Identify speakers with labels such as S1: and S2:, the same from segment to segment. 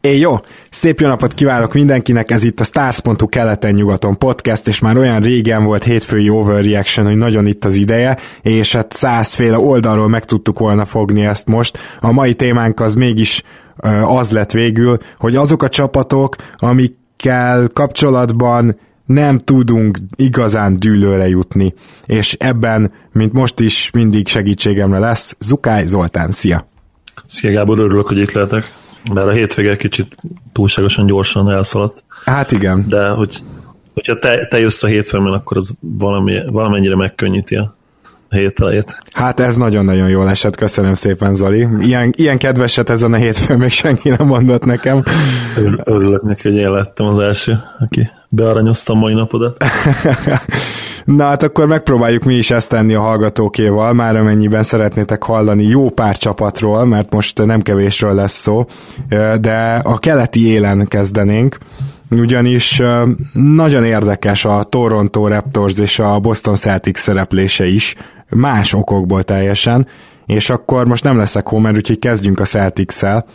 S1: É, jó! Szép jó napot kívánok mindenkinek, ez itt a Stars.hu keleten-nyugaton podcast, és már olyan régen volt hétfői overreaction, hogy nagyon itt az ideje, és hát százféle oldalról meg tudtuk volna fogni ezt most. A mai témánk az mégis az lett végül, hogy azok a csapatok, amikkel kapcsolatban nem tudunk igazán dűlőre jutni, és ebben, mint most is, mindig segítségemre lesz Zukály Zoltán. Szia!
S2: Szia Gábor, örülök, hogy itt lehetek. Mert a hétvége kicsit túlságosan gyorsan elszaladt.
S1: Hát igen.
S2: De hogy, hogyha te, te jössz a hétfőn, akkor az valami, valamennyire megkönnyíti a hét elejét.
S1: Hát ez nagyon-nagyon jól esett, köszönöm szépen Zoli. Ilyen, ilyen kedveset ezen a hétfőn még senki nem mondott nekem.
S2: Örülök neki, hogy én lettem az első, aki bearanyoztam mai napodat.
S1: Na hát akkor megpróbáljuk mi is ezt tenni a hallgatókéval, már amennyiben szeretnétek hallani jó pár csapatról, mert most nem kevésről lesz szó, de a keleti élen kezdenénk, ugyanis nagyon érdekes a Toronto Raptors és a Boston Celtics szereplése is, más okokból teljesen, és akkor most nem leszek homer, úgyhogy kezdjünk a Celtics-szel,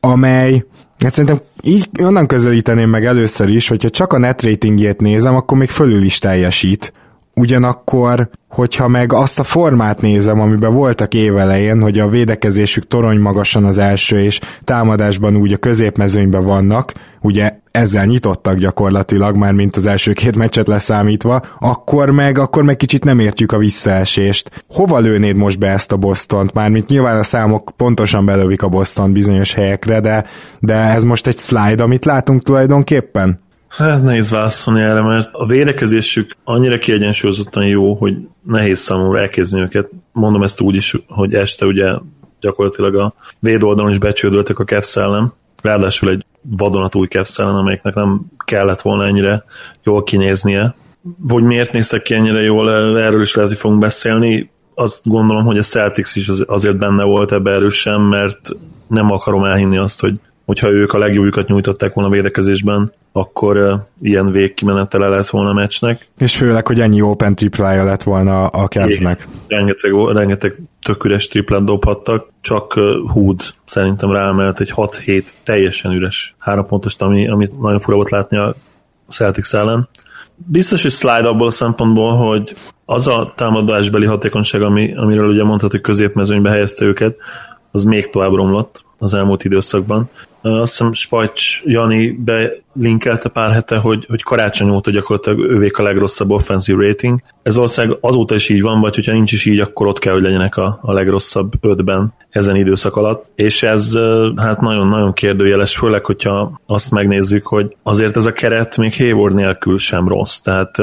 S1: amely Hát szerintem így onnan közelíteném meg először is, hogyha csak a net ratingjét nézem, akkor még fölül is teljesít. Ugyanakkor, hogyha meg azt a formát nézem, amiben voltak évelején, hogy a védekezésük torony magasan az első, és támadásban úgy a középmezőnyben vannak, ugye ezzel nyitottak gyakorlatilag, már mint az első két meccset leszámítva, akkor meg, akkor meg kicsit nem értjük a visszaesést. Hova lőnéd most be ezt a Bostont? Mármint nyilván a számok pontosan belövik a Boston bizonyos helyekre, de, de ez most egy slide, amit látunk tulajdonképpen?
S2: Hát nehéz válaszolni erre, mert a védekezésük annyira kiegyensúlyozottan jó, hogy nehéz számomra elkezdeni őket. Mondom ezt úgy is, hogy este ugye gyakorlatilag a védoldalon is becsődöltek a Cavs ellen, ráadásul egy vadonatúj Cavs ellen, amelyiknek nem kellett volna ennyire jól kinéznie. Hogy miért néztek ki ennyire jól, erről is lehet, hogy fogunk beszélni. Azt gondolom, hogy a Celtics is azért benne volt ebbe erősen, mert nem akarom elhinni azt, hogy hogyha ők a legjobbukat nyújtották volna a védekezésben, akkor uh, ilyen végkimenetele lett volna a meccsnek.
S1: És főleg, hogy ennyi open triplája lett volna a Cavs-nek.
S2: Rengeteg, rengeteg tök üres triplát dobhattak, csak uh, Hood szerintem ráemelt egy 6-7 teljesen üres hárompontost, ami, amit nagyon fura volt látni a Celtics ellen. Biztos, hogy slide abból a szempontból, hogy az a támadásbeli hatékonyság, ami, amiről ugye mondhatod, hogy középmezőnybe helyezte őket, az még tovább romlott az elmúlt időszakban. Azt hiszem Spajcs Jani belinkelte pár hete, hogy, hogy karácsony óta gyakorlatilag ővék a legrosszabb offensive rating. Ez ország azóta is így van, vagy hogyha nincs is így, akkor ott kell, hogy legyenek a, a legrosszabb ötben ezen időszak alatt. És ez hát nagyon-nagyon kérdőjeles, főleg, hogyha azt megnézzük, hogy azért ez a keret még Hayward nélkül sem rossz. Tehát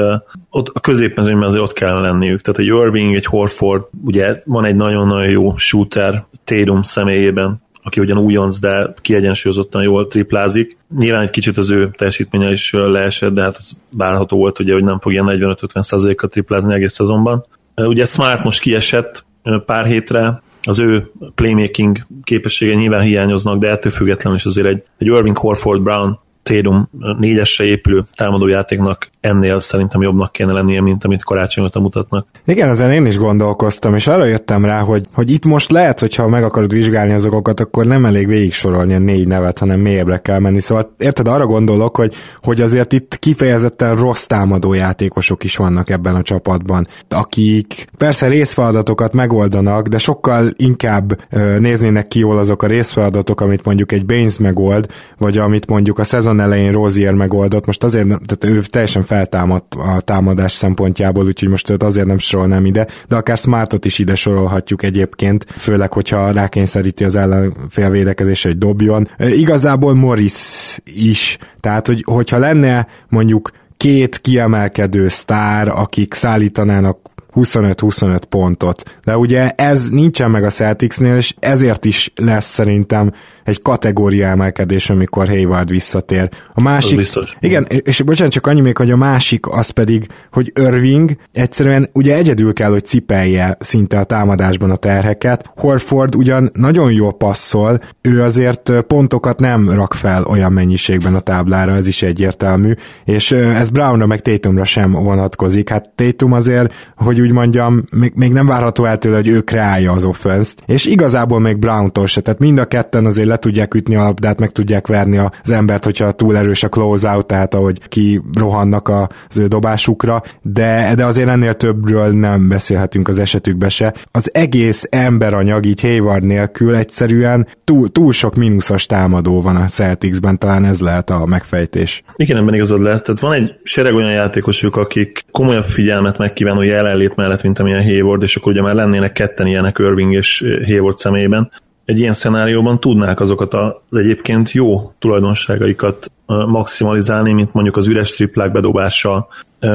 S2: ott a középmezőnyben azért ott kell lenniük. Tehát egy Irving, egy Horford, ugye van egy nagyon-nagyon jó shooter Tatum személyében, aki ugyan újonc, de kiegyensúlyozottan jól triplázik. Nyilván egy kicsit az ő teljesítménye is leesett, de hát az várható volt, ugye, hogy nem fog ilyen 45-50%-kal triplázni egész szezonban. Ugye Smart most kiesett pár hétre, az ő playmaking képessége nyilván hiányoznak, de ettől függetlenül is azért egy, egy Irving Horford Brown Tatum négyesre épülő támadójátéknak ennél szerintem jobbnak kéne lennie, mint amit karácsony óta mutatnak.
S1: Igen, ezen én is gondolkoztam, és arra jöttem rá, hogy, hogy itt most lehet, hogyha meg akarod vizsgálni az okokat, akkor nem elég végig sorolni a négy nevet, hanem mélyebbre kell menni. Szóval érted, arra gondolok, hogy, hogy azért itt kifejezetten rossz támadó játékosok is vannak ebben a csapatban, akik persze részfeladatokat megoldanak, de sokkal inkább néznének ki jól azok a részfeladatok, amit mondjuk egy Baines megold, vagy amit mondjuk a szezon elején Rozier megoldott. Most azért, tehát ő teljesen feltámadt a támadás szempontjából, úgyhogy most őt azért nem sorolnám ide, de akár Smartot is ide sorolhatjuk egyébként, főleg, hogyha rákényszeríti az ellenfél védekezésre, hogy dobjon. Igazából Morris is, tehát, hogy, hogyha lenne mondjuk két kiemelkedő sztár, akik szállítanának 25-25 pontot. De ugye ez nincsen meg a Celticsnél, és ezért is lesz szerintem egy kategória emelkedés, amikor Hayward visszatér. A másik...
S2: biztos.
S1: Igen, és bocsánat, csak annyi még, hogy a másik az pedig, hogy Irving egyszerűen ugye egyedül kell, hogy cipelje szinte a támadásban a terheket. Horford ugyan nagyon jól passzol, ő azért pontokat nem rak fel olyan mennyiségben a táblára, ez is egyértelmű, és ez Brownra meg Tatumra sem vonatkozik. Hát Tatum azért, hogy úgy mondjam, még, még nem várható el tőle, hogy ő kreálja az offenszt, és igazából még Brown-tól se, tehát mind a ketten azért le tudják ütni a labdát, meg tudják verni az embert, hogyha túl erős a close-out, tehát ahogy ki rohannak az ő dobásukra, de, de azért ennél többről nem beszélhetünk az esetükbe se. Az egész emberanyag így Hayward nélkül egyszerűen túl, túl sok mínuszos támadó van a Celticsben, talán ez lehet a megfejtés.
S2: Igen, ebben igazad lehet. Tehát van egy sereg olyan játékosuk, akik komolyabb figyelmet megkívánó jelenlét mellett, mint amilyen Hayward, és akkor ugye már lennének ketten ilyenek Irving és Hayward személyében. Egy ilyen szenárióban tudnák azokat az egyébként jó tulajdonságaikat maximalizálni, mint mondjuk az üres triplák bedobása,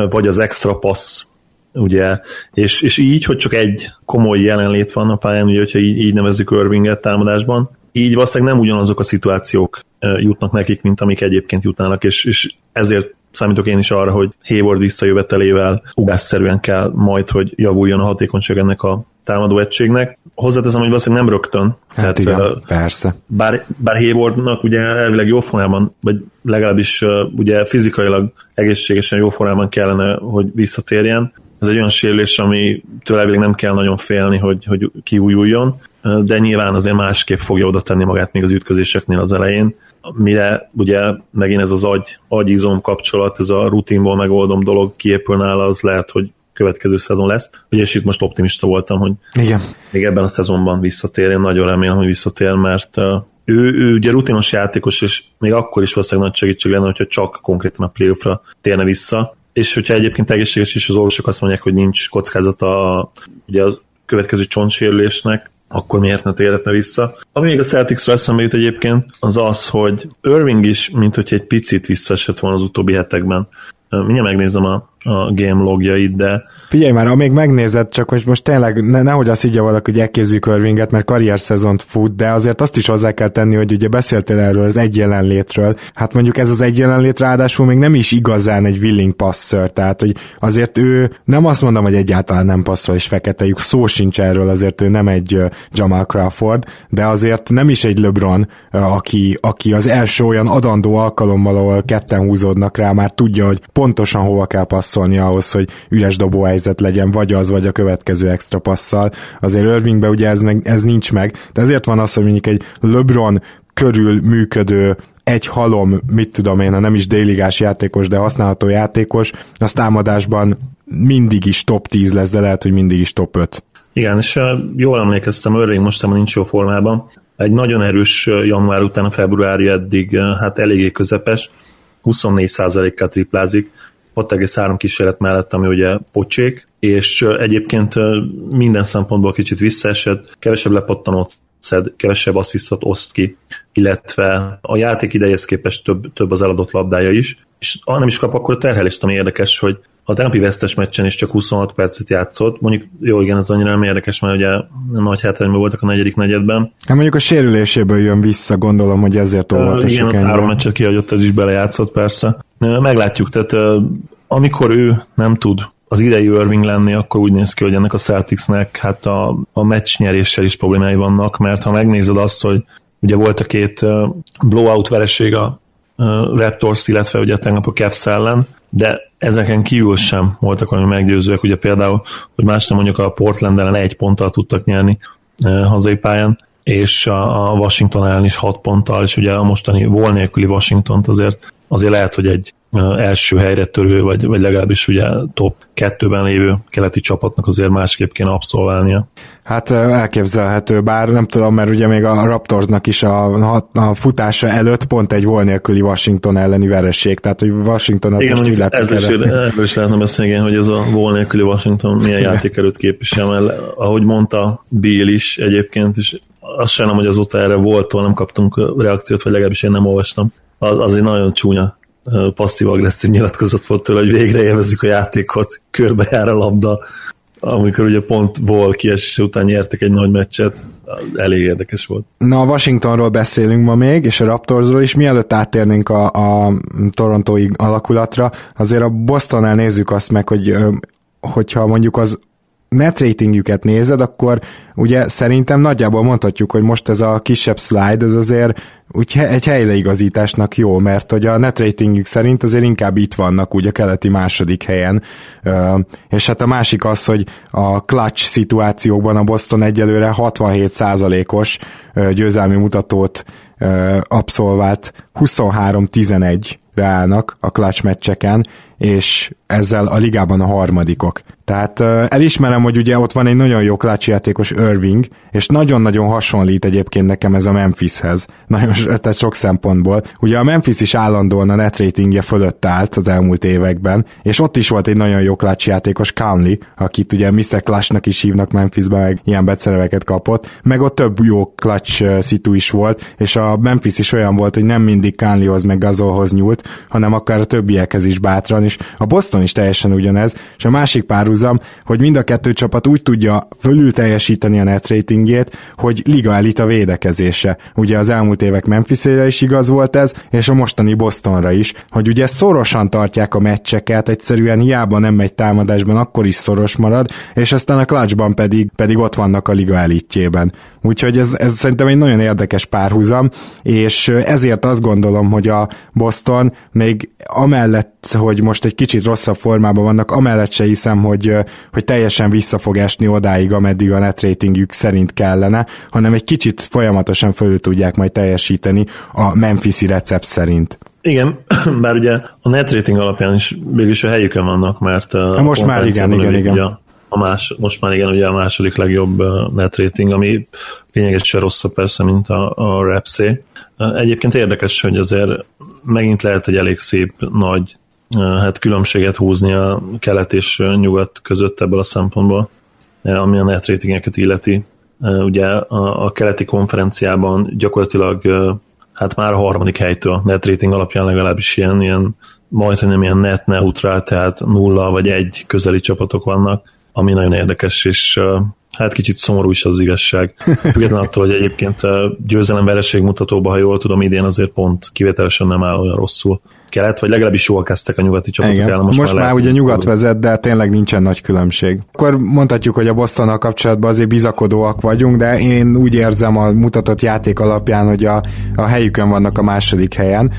S2: vagy az extra passz ugye, és, és így, hogy csak egy komoly jelenlét van a pályán, ugye, hogyha így, így nevezzük Irvinget támadásban, így valószínűleg nem ugyanazok a szituációk jutnak nekik, mint amik egyébként jutnának, és, és ezért számítok én is arra, hogy Hayward visszajövetelével ugásszerűen kell majd, hogy javuljon a hatékonyság ennek a támadó egységnek. Hozzáteszem, hogy valószínűleg nem rögtön.
S1: Hát Tehát, igen, uh, persze.
S2: Bár, bár Haywardnak ugye elvileg jó formában, vagy legalábbis uh, ugye fizikailag egészségesen jó formában kellene, hogy visszatérjen. Ez egy olyan sérülés, ami tőle nem kell nagyon félni, hogy, hogy kiújuljon, de nyilván azért másképp fogja oda tenni magát még az ütközéseknél az elején, mire ugye megint ez az agy, agyizom kapcsolat, ez a rutinból megoldom dolog kiépül nála, az lehet, hogy következő szezon lesz. Ugye és itt most optimista voltam, hogy
S1: Igen.
S2: még ebben a szezonban visszatér, én nagyon remélem, hogy visszatér, mert ő, ő ugye rutinos játékos, és még akkor is valószínűleg nagy segítség lenne, hogyha csak konkrétan a playoffra térne vissza, és hogyha egyébként egészséges is az orvosok azt mondják, hogy nincs kockázata a, ugye a következő csontsérülésnek, akkor miért ne térhetne vissza. Ami még a Celtics eszembe jut egyébként, az az, hogy Irving is, mint hogy egy picit visszaesett volna az utóbbi hetekben. Mindjárt megnézem a, a game logjait, de...
S1: Figyelj már, amíg megnézed, csak hogy most tényleg ne, nehogy azt higgye valaki, hogy elkézzük Irvinget, mert karrier szezont fut, de azért azt is hozzá kell tenni, hogy ugye beszéltél erről az egy jelenlétről. Hát mondjuk ez az egy jelenlét ráadásul még nem is igazán egy willing passer, tehát hogy azért ő nem azt mondom, hogy egyáltalán nem passzol és feketejük, szó sincs erről, azért ő nem egy Jamal Crawford, de azért nem is egy LeBron, aki, aki az első olyan adandó alkalommal, ahol ketten húzódnak rá, már tudja, hogy pontosan hova kell passzolni passzolni ahhoz, hogy üres dobóhelyzet legyen, vagy az, vagy a következő extra passzal. Azért Irvingbe ugye ez, meg, ez nincs meg, de ezért van az, hogy mondjuk egy LeBron körül működő egy halom, mit tudom én, ha nem is déligás játékos, de használható játékos, az támadásban mindig is top 10 lesz, de lehet, hogy mindig is top 5.
S2: Igen, és jól emlékeztem, Irving most nincs jó formában. Egy nagyon erős január után a februári eddig hát eléggé közepes, 24%-kal triplázik, 6,3 kísérlet mellett, ami ugye pocsék, és egyébként minden szempontból kicsit visszaesett, kevesebb lepattanót szed, kevesebb asszisztot oszt ki, illetve a játék idejéhez képest több, több az eladott labdája is, és ha nem is kap, akkor a terhelést, ami érdekes, hogy a tegnapi vesztes meccsen is csak 26 percet játszott. Mondjuk, jó, igen, ez annyira nem érdekes, mert ugye nagy hátrányban voltak a negyedik negyedben.
S1: Hát mondjuk a sérüléséből jön vissza, gondolom, hogy ezért óvatosak
S2: Igen, három meccset kihagyott, ez is belejátszott persze. Meglátjuk, tehát amikor ő nem tud az idei Irving lenni, akkor úgy néz ki, hogy ennek a Celticsnek hát a, a meccs nyeréssel is problémái vannak, mert ha megnézed azt, hogy ugye volt a két blowout vereség a Raptors, illetve ugye tegnap a Cavs ellen, de ezeken kívül sem voltak valami meggyőzőek, ugye például, hogy más nem mondjuk a Portland ellen egy ponttal tudtak nyerni hazai pályán, és a Washington ellen is hat ponttal, és ugye a mostani vol nélküli Washington-t azért, azért lehet, hogy egy első helyre törő, vagy, vagy legalábbis ugye top kettőben lévő keleti csapatnak azért másképp kéne abszolválnia.
S1: Hát elképzelhető, bár nem tudom, mert ugye még a Raptorsnak is a, a futása előtt pont egy vol nélküli Washington elleni vereség, tehát hogy Washington
S2: az Igen, most úgy látszik. Ez is, erről is lehetne beszélni, hogy ez a vol nélküli Washington milyen játékerőt képvisel, mert ahogy mondta Bill is egyébként, és azt sajnálom, hogy azóta erre volt, nem kaptunk reakciót, vagy legalábbis én nem olvastam. Az, az egy nagyon csúnya passzív-agresszív nyilatkozat volt tőle, hogy végre élvezzük a játékot, körbe jár a labda, amikor ugye pont Ball kiesés után nyertek egy nagy meccset, elég érdekes volt.
S1: Na, a Washingtonról beszélünk ma még, és a Raptorsról is, mielőtt áttérnénk a, a torontói alakulatra, azért a Bostonnál nézzük azt meg, hogy hogyha mondjuk az net ratingjüket nézed, akkor ugye szerintem nagyjából mondhatjuk, hogy most ez a kisebb slide, ez azért úgy egy helyreigazításnak jó, mert hogy a net ratingjük szerint azért inkább itt vannak úgy a keleti második helyen, és hát a másik az, hogy a clutch szituációkban a Boston egyelőre 67%-os győzelmi mutatót abszolvált 23-11 állnak a clutch meccseken, és ezzel a ligában a harmadikok. Tehát elismerem, hogy ugye ott van egy nagyon jó klácsi játékos Irving, és nagyon-nagyon hasonlít egyébként nekem ez a Memphishez, nagyon, tehát sok szempontból. Ugye a Memphis is állandóan a net ratingje fölött állt az elmúlt években, és ott is volt egy nagyon jó klácsi játékos Conley, akit ugye Mr. Clashnak is hívnak Memphisben, meg ilyen becereveket kapott, meg ott több jó clutch szitu is volt, és a Memphis is olyan volt, hogy nem mindig Conleyhoz meg Gazolhoz nyúlt, hanem akár a többiekhez is bátran, és a Boston is teljesen ugyanez, és a másik párhuzam, hogy mind a kettő csapat úgy tudja fölül teljesíteni a net ratingjét, hogy liga elit a védekezése. Ugye az elmúlt évek Memphisére is igaz volt ez, és a mostani Bostonra is, hogy ugye szorosan tartják a meccseket, egyszerűen hiába nem megy támadásban, akkor is szoros marad, és aztán a clutchban pedig, pedig ott vannak a liga elitjében. Úgyhogy ez, ez szerintem egy nagyon érdekes párhuzam, és ezért azt gondolom, hogy a Boston még amellett, hogy most egy kicsit rosszabb formában vannak, amellett se hiszem, hogy, hogy teljesen vissza fog esni odáig, ameddig a net ratingjük szerint kellene, hanem egy kicsit folyamatosan fölül tudják majd teljesíteni a Memphisi recept szerint.
S2: Igen, bár ugye a net rating alapján is mégis a helyükön vannak, mert
S1: a most már igen, igen, igen. Ugye
S2: a más, most már igen, ugye a második legjobb net rating, ami lényegesen rosszabb persze, mint a, a Repsé. Egyébként érdekes, hogy azért megint lehet egy elég szép nagy hát különbséget húzni a kelet és nyugat között ebből a szempontból, ami a net ratingeket illeti. Ugye a, a keleti konferenciában gyakorlatilag hát már a harmadik helytől net rating alapján legalábbis ilyen, ilyen majd, hogy nem ilyen net neutral, tehát nulla vagy egy közeli csapatok vannak, ami nagyon érdekes, és hát kicsit szomorú is az igazság. Függetlenül attól, hogy egyébként győzelem-vereség mutatóban, ha jól tudom, idén azért pont kivételesen nem áll olyan rosszul kelet, vagy legalábbis jól kezdtek a nyugati csapatok
S1: Igen. el. Most, most már, már ugye nyugat vezet, de tényleg nincsen nagy különbség. Akkor mondhatjuk, hogy a Bostonnal kapcsolatban azért bizakodóak vagyunk, de én úgy érzem a mutatott játék alapján, hogy a, a helyükön vannak a második helyen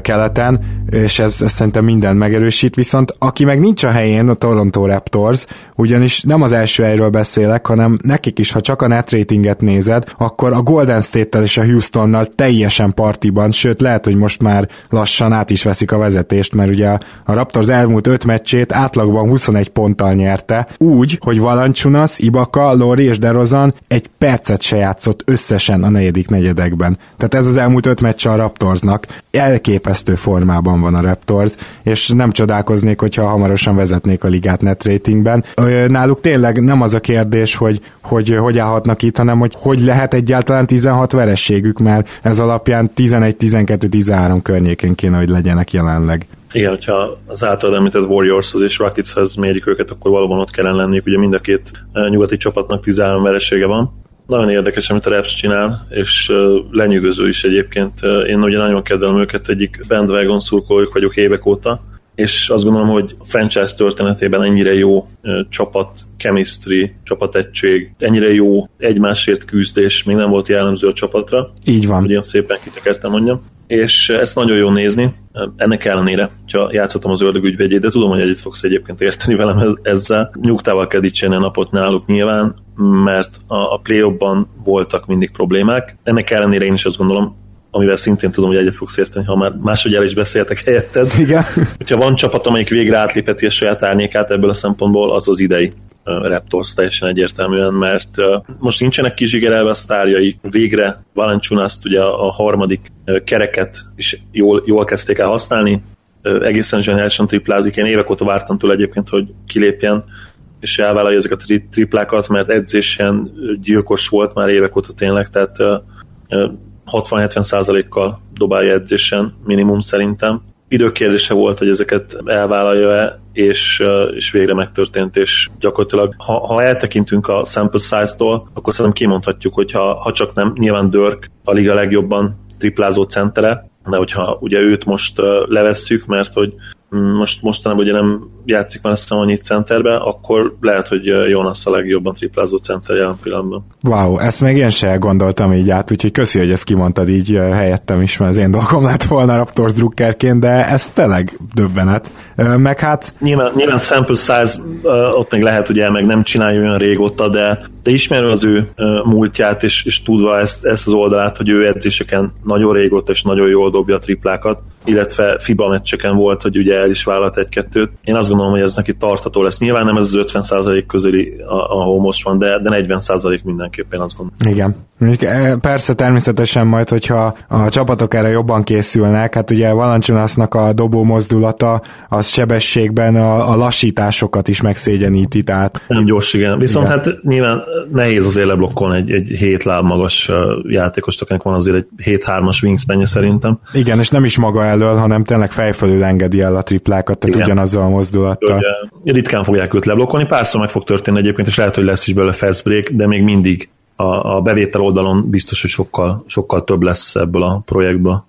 S1: keleten, és ez, ez szerintem minden megerősít, viszont aki meg nincs a helyén, a Toronto Raptors, ugyanis nem az első helyről beszélek, hanem nekik is, ha csak a net ratinget nézed, akkor a Golden State-tel és a Houstonnal teljesen partiban, sőt lehet, hogy most már lassan át is veszik a vezetést, mert ugye a Raptors elmúlt öt meccsét átlagban 21 ponttal nyerte, úgy, hogy Valanciunas, Ibaka, Lori és DeRozan egy percet se játszott összesen a negyedik negyedekben. Tehát ez az elmúlt öt meccs a Raptorsnak. Elképesztő formában van a Raptors, és nem csodálkoznék, hogyha hamarosan vezetnék a ligát net ratingben. Náluk tényleg nem az a kérdés, hogy hogy, hogy állhatnak itt, hanem hogy hogy lehet egyáltalán 16 verességük, mert ez alapján 11-12-13 környékén kéne, hogy legyenek jelenleg.
S2: Igen, hogyha az általad említett Warriorshoz és Rocketshez mérjük őket, akkor valóban ott kellene lenniük. Ugye mind a két nyugati csapatnak 13 veresége van. Nagyon érdekes, amit a Raps csinál, és lenyűgöző is egyébként. Én ugye nagyon kedvelem őket, egyik bandwagon szurkolójuk vagyok évek óta, és azt gondolom, hogy a franchise történetében ennyire jó csapat chemistry, csapategység, ennyire jó egymásért küzdés még nem volt jellemző a csapatra.
S1: Így van.
S2: Hogy ilyen szépen kitekertem mondjam. És ezt nagyon jó nézni. Ennek ellenére, ha játszottam az ördög ügyvédjét, de tudom, hogy egyet fogsz egyébként érteni velem ezzel. Nyugtával kell dicsérni a napot náluk nyilván, mert a, a play voltak mindig problémák. Ennek ellenére én is azt gondolom, amivel szintén tudom, hogy egyet fogsz érteni, ha már másodjára is beszéltek helyetted.
S1: Igen.
S2: Hogyha van csapat, amelyik végre átlépeti a saját árnyékát ebből a szempontból, az az idei. Raptors teljesen egyértelműen, mert most nincsenek kizsigerelve a sztárjai. Végre Valanciunaszt ugye a harmadik kereket is jól, jól kezdték el használni. Egészen zseniálisan triplázik. Én évek óta vártam tőle egyébként, hogy kilépjen és elvállalja ezeket a triplákat, mert edzésen gyilkos volt már évek óta tényleg, tehát 60-70 százalékkal dobálja edzésen, minimum szerintem. Időkérdése volt, hogy ezeket elvállalja-e, és, és végre megtörtént, és gyakorlatilag, ha, ha eltekintünk a sample size-tól, akkor szerintem kimondhatjuk, hogy ha, ha csak nem, nyilván Dörk a liga legjobban triplázó centere, de hogyha ugye őt most levesszük, mert hogy most mostanában ugye nem játszik már azt annyit centerbe, akkor lehet, hogy Jonas a legjobban triplázó center jelen pillanatban.
S1: Wow, ezt még én se gondoltam így át, úgyhogy köszi, hogy ezt kimondtad így helyettem is, mert az én dolgom lett volna Raptors drukkerként, de ez tényleg döbbenet. Meg hát...
S2: Nyilván, nyilván sample size ott még lehet, ugye meg nem csinálja olyan régóta, de, de ismerő az ő múltját, és, és tudva ezt, ezt az oldalát, hogy ő edzéseken nagyon régóta és nagyon jól dobja a triplákat, illetve FIBA meccseken volt, hogy ugye el is vállalt egy-kettőt. Én azt gondolom, hogy ez neki tartható lesz. Nyilván nem ez az 50% közeli, ahol most van, de, de 40% mindenképpen azt gondolom.
S1: Igen. Eh, persze természetesen majd, hogyha a csapatok erre jobban készülnek, hát ugye Valancsunasznak a dobó mozdulata az sebességben a, a lassításokat is megszégyeníti, tehát...
S2: Nem gyors, igen. Viszont igen. hát nyilván nehéz azért leblokkolni egy, egy hét láb magas játékos, akinek van azért egy 7-3-as wingspanje szerintem.
S1: Igen, és nem is maga elől, hanem tényleg fejfölül engedi el a triplákat, tehát igen. ugyanazzal a mozdulattal.
S2: Ugye, ritkán fogják őt leblokkolni, párszor meg fog történni egyébként, és lehet, hogy lesz is belőle fast break, de még mindig a, a bevétel oldalon biztos, hogy sokkal, sokkal több lesz ebből a projektből.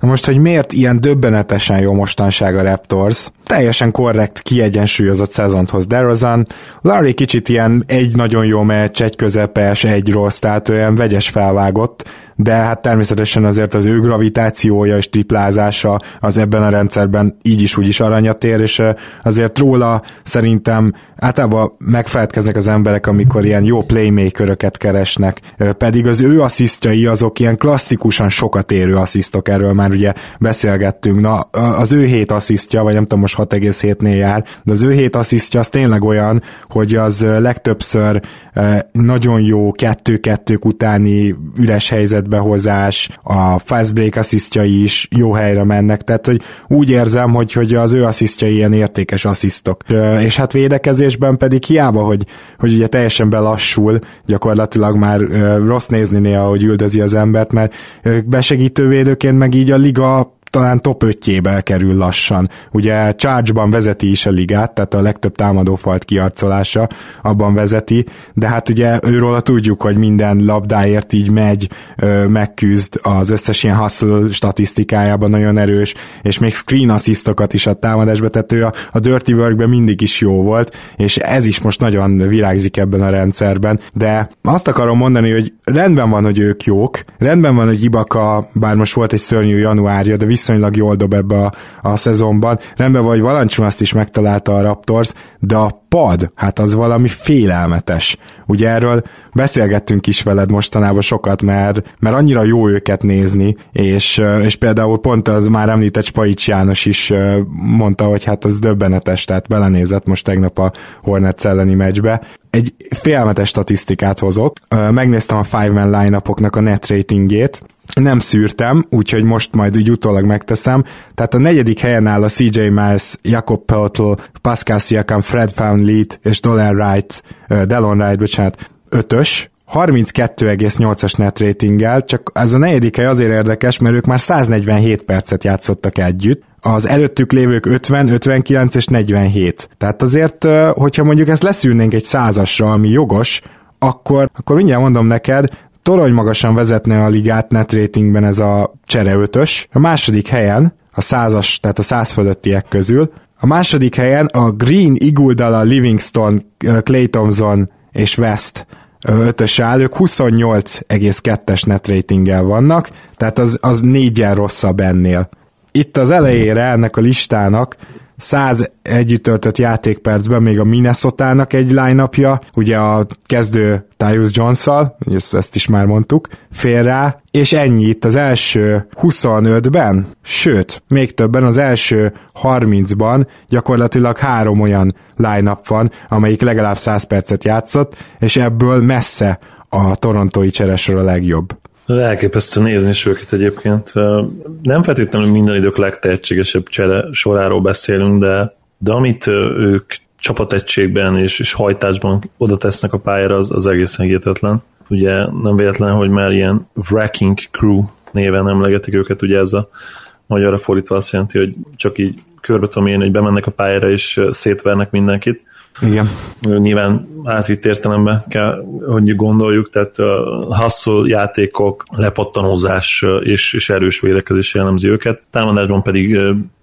S1: Na most, hogy miért ilyen döbbenetesen jó mostanság a Raptors? Teljesen korrekt, kiegyensúlyozott szezont hoz DeRozan. Larry kicsit ilyen egy nagyon jó meccs, egy közepes, egy rossz, tehát olyan vegyes felvágott, de hát természetesen azért az ő gravitációja és triplázása az ebben a rendszerben így is úgy is aranyat ér, és azért róla szerintem általában megfeledkeznek az emberek, amikor ilyen jó playmakeröket keresnek, pedig az ő asszisztjai azok ilyen klasszikusan sokat érő asszisztok, erről már ugye beszélgettünk, na az ő hét asszisztja, vagy nem tudom most 6,7-nél jár, de az ő hét asszisztja az tényleg olyan, hogy az legtöbbször nagyon jó kettő-kettők utáni üres helyzetbehozás, a fast break asszisztjai is jó helyre mennek, tehát hogy úgy érzem, hogy, hogy az ő asszisztjai ilyen értékes asszisztok. És hát védekezésben pedig hiába, hogy, hogy ugye teljesen belassul, gyakorlatilag már rossz nézni néha, hogy üldözi az embert, mert besegítő védőként meg így a liga talán top 5-jébe kerül lassan. Ugye Charge-ban vezeti is a ligát, tehát a legtöbb támadófalt kiarcolása abban vezeti, de hát ugye őról tudjuk, hogy minden labdáért így megy, megküzd az összes ilyen hustle statisztikájában nagyon erős, és még screen asszisztokat is a támadásba, tehát ő a, a Dirty Workben mindig is jó volt, és ez is most nagyon virágzik ebben a rendszerben, de azt akarom mondani, hogy rendben van, hogy ők jók, rendben van, hogy Ibaka, bár most volt egy szörnyű januárja, de viszonylag jól dob ebbe a, a szezonban. Rendben vagy Valancsun azt is megtalálta a Raptors, de a pad, hát az valami félelmetes. Ugye erről beszélgettünk is veled mostanában sokat, mert, mert annyira jó őket nézni, és, és például pont az már említett Spaics János is mondta, hogy hát az döbbenetes, tehát belenézett most tegnap a Hornets elleni meccsbe. Egy félelmetes statisztikát hozok. Megnéztem a five-man line a net ratingét, nem szűrtem, úgyhogy most majd úgy utólag megteszem. Tehát a negyedik helyen áll a CJ Miles, Jakob Peltl, Pascal Siakam, Fred VanVleet és Dollar Wright, uh, Delon Wright, bocsánat, ötös, 32,8-as net ratinggel, csak ez a negyedik hely azért érdekes, mert ők már 147 percet játszottak együtt, az előttük lévők 50, 59 és 47. Tehát azért, hogyha mondjuk ezt leszűrnénk egy százasra, ami jogos, akkor, akkor mindjárt mondom neked, torony magasan vezetne a ligát net ratingben ez a csere ötös. A második helyen, a százas, tehát a száz fölöttiek közül, a második helyen a Green, Iguodala, Livingston, Clay Thompson és West ötös áll, ők 28,2-es net ratinggel vannak, tehát az, az négyen rosszabb ennél. Itt az elejére ennek a listának 100 együtt játékpercben még a minnesota egy line ugye a kezdő Tyus Jones-szal, ezt, ezt is már mondtuk, fél rá, és ennyi itt az első 25-ben, sőt, még többen az első 30-ban gyakorlatilag három olyan line van, amelyik legalább 100 percet játszott, és ebből messze a torontói cseresről a legjobb.
S2: Elképesztő nézni is őket egyébként. Nem feltétlenül minden idők legtehetségesebb csere soráról beszélünk, de, de amit ők csapategységben és, és hajtásban oda tesznek a pályára, az, az egészen hihetetlen. Ugye nem véletlen, hogy már ilyen wrecking crew néven emlegetik őket, ugye ez a magyarra fordítva azt jelenti, hogy csak így körbe tudom én, hogy bemennek a pályára és szétvernek mindenkit.
S1: Igen.
S2: Nyilván átvitt értelemben kell, hogy gondoljuk, tehát hustle játékok, lepattanózás és, és erős védekezés jellemzi őket. Támadásban pedig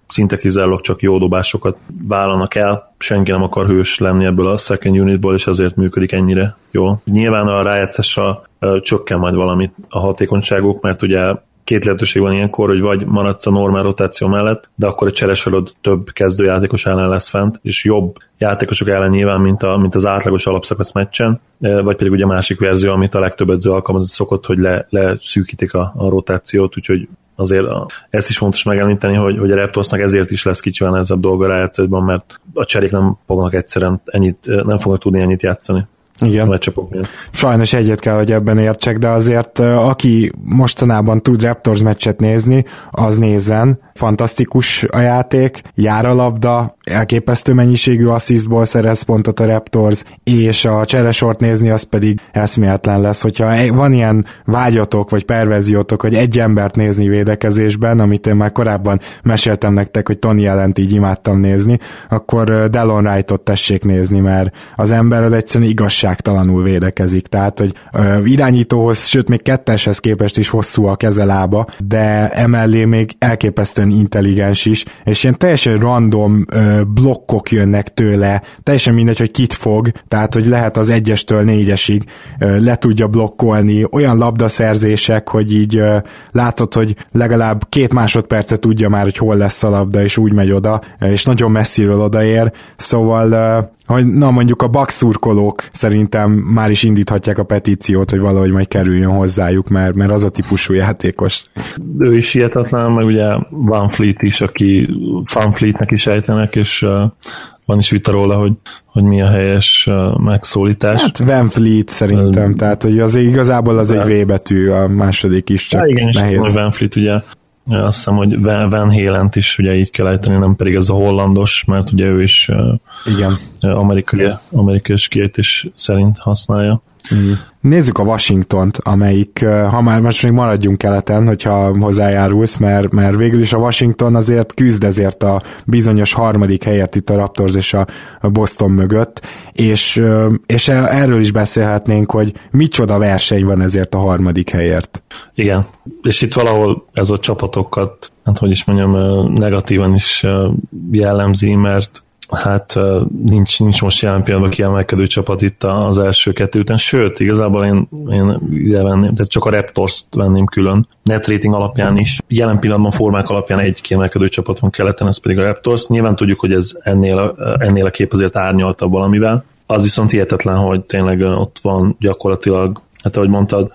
S2: szinte kizárólag csak jó dobásokat vállalnak el, senki nem akar hős lenni ebből a second unitból, és azért működik ennyire jól. Nyilván a rájátszással csökken majd valamit a hatékonyságuk, mert ugye két lehetőség van ilyenkor, hogy vagy maradsz a normál rotáció mellett, de akkor a cseresorod több kezdőjátékos ellen lesz fent, és jobb játékosok ellen nyilván, mint, a, mint az átlagos alapszakasz meccsen, vagy pedig ugye a másik verzió, amit a legtöbb edző alkalmazni szokott, hogy le, leszűkítik a, a rotációt, úgyhogy azért a, ezt is fontos megemlíteni, hogy, hogy a Raptorsnak ezért is lesz kicsivel nehezebb dolga rájátszásban, mert a cserék nem fognak egyszerűen ennyit, nem fognak tudni ennyit játszani.
S1: Igen.
S2: meccsapok miatt.
S1: Sajnos egyet kell, hogy ebben értsek, de azért aki mostanában tud Raptors meccset nézni, az nézzen. Fantasztikus a játék, jár a labda, elképesztő mennyiségű asszisztból szerez pontot a Raptors, és a cseresort nézni az pedig eszméletlen lesz. Hogyha van ilyen vágyatok, vagy perverziótok, hogy egy embert nézni védekezésben, amit én már korábban meséltem nektek, hogy Tony ellent így imádtam nézni, akkor Delon Wright-ot tessék nézni, mert az ember az egyszerűen igazságtalanul védekezik. Tehát, hogy irányítóhoz, sőt még ketteshez képest is hosszú a kezelába, de emellé még elképesztően intelligens is, és ilyen teljesen random blokkok jönnek tőle, teljesen mindegy, hogy kit fog, tehát hogy lehet az egyestől négyesig le tudja blokkolni, olyan labdaszerzések, hogy így látod, hogy legalább két másodpercet tudja már, hogy hol lesz a labda, és úgy megy oda, és nagyon messziről odaér, szóval hogy na mondjuk a bakszurkolók szerintem már is indíthatják a petíciót, hogy valahogy majd kerüljön hozzájuk, mert, mert az a típusú játékos.
S2: Ő is hihetetlen, meg ugye Van Fleet is, aki Van Fleetnek is ejtenek, és uh, van is vita róla, hogy, hogy mi a helyes uh, megszólítás.
S1: Hát Van Fleet szerintem, uh, tehát hogy az igazából az egy V betű, a második is csak
S2: igen,
S1: nehéz.
S2: Van Fleet ugye azt hiszem, hogy Van halen is ugye így kell ejteni, nem pedig ez a hollandos, mert ugye ő is
S1: Igen.
S2: amerikai, amerikai kiejtés szerint használja.
S1: Mm. Nézzük a Washingtont, amelyik, ha már most még maradjunk keleten, hogyha hozzájárulsz, mert, mert végül is a Washington azért küzd ezért a bizonyos harmadik helyet itt a Raptors és a, a Boston mögött, és, és e, erről is beszélhetnénk, hogy micsoda verseny van ezért a harmadik helyért.
S2: Igen, és itt valahol ez a csapatokat, hát hogy is mondjam, negatívan is jellemzi, mert hát nincs, nincs most jelen pillanatban kiemelkedő csapat itt az első kettő után, sőt, igazából én, én ide venném, tehát csak a Raptors venném külön, net rating alapján is, jelen pillanatban formák alapján egy kiemelkedő csapat van keleten, ez pedig a Raptors. Nyilván tudjuk, hogy ez ennél, ennél a kép azért árnyaltabb valamivel, az viszont hihetetlen, hogy tényleg ott van gyakorlatilag, hát ahogy mondtad,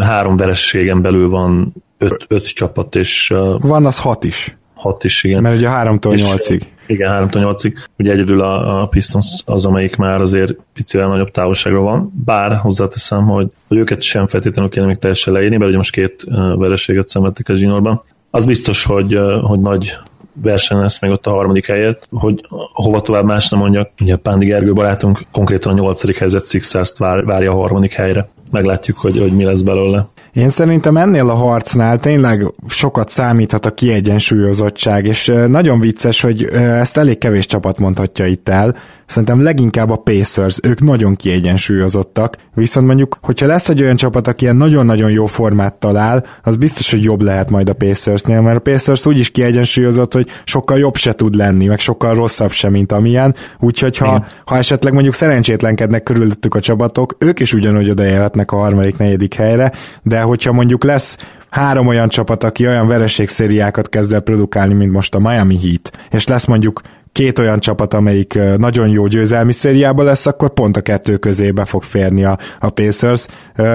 S2: három verességen belül van öt, öt csapat, és...
S1: Van az hat is.
S2: Hat is, igen.
S1: Mert ugye háromtól nyolcig.
S2: Igen, 3-8-ig. Ugye egyedül a, a Pistons az, amelyik már azért picivel nagyobb távolságra van, bár hozzáteszem, hogy, hogy őket sem feltétlenül kéne még teljesen leírni, mert ugye most két vereséget szenvedtek a zsinórban. Az biztos, hogy, hogy nagy verseny lesz még ott a harmadik helyet, hogy hova tovább más nem mondjak. Ugye Pándi Gergő barátunk konkrétan a nyolcadik helyzet Sixers-t vár, várja a harmadik helyre. Meglátjuk, hogy, hogy mi lesz belőle.
S1: Én szerintem ennél a harcnál tényleg sokat számíthat a kiegyensúlyozottság, és nagyon vicces, hogy ezt elég kevés csapat mondhatja itt el. Szerintem leginkább a Pacers, ők nagyon kiegyensúlyozottak, viszont mondjuk, hogyha lesz egy olyan csapat, aki ilyen nagyon-nagyon jó formát talál, az biztos, hogy jobb lehet majd a Pacersnél, mert a Pacers úgy is kiegyensúlyozott, hogy sokkal jobb se tud lenni, meg sokkal rosszabb se, mint amilyen, úgyhogy ha, ha esetleg mondjuk szerencsétlenkednek körülöttük a csapatok, ők is ugyanúgy odaérhetnek a harmadik, negyedik helyre, de hogyha mondjuk lesz három olyan csapat, aki olyan vereségszériákat kezd el produkálni, mint most a Miami Heat, és lesz mondjuk két olyan csapat, amelyik nagyon jó győzelmi szériában lesz, akkor pont a kettő közébe fog férni a, a Pacers.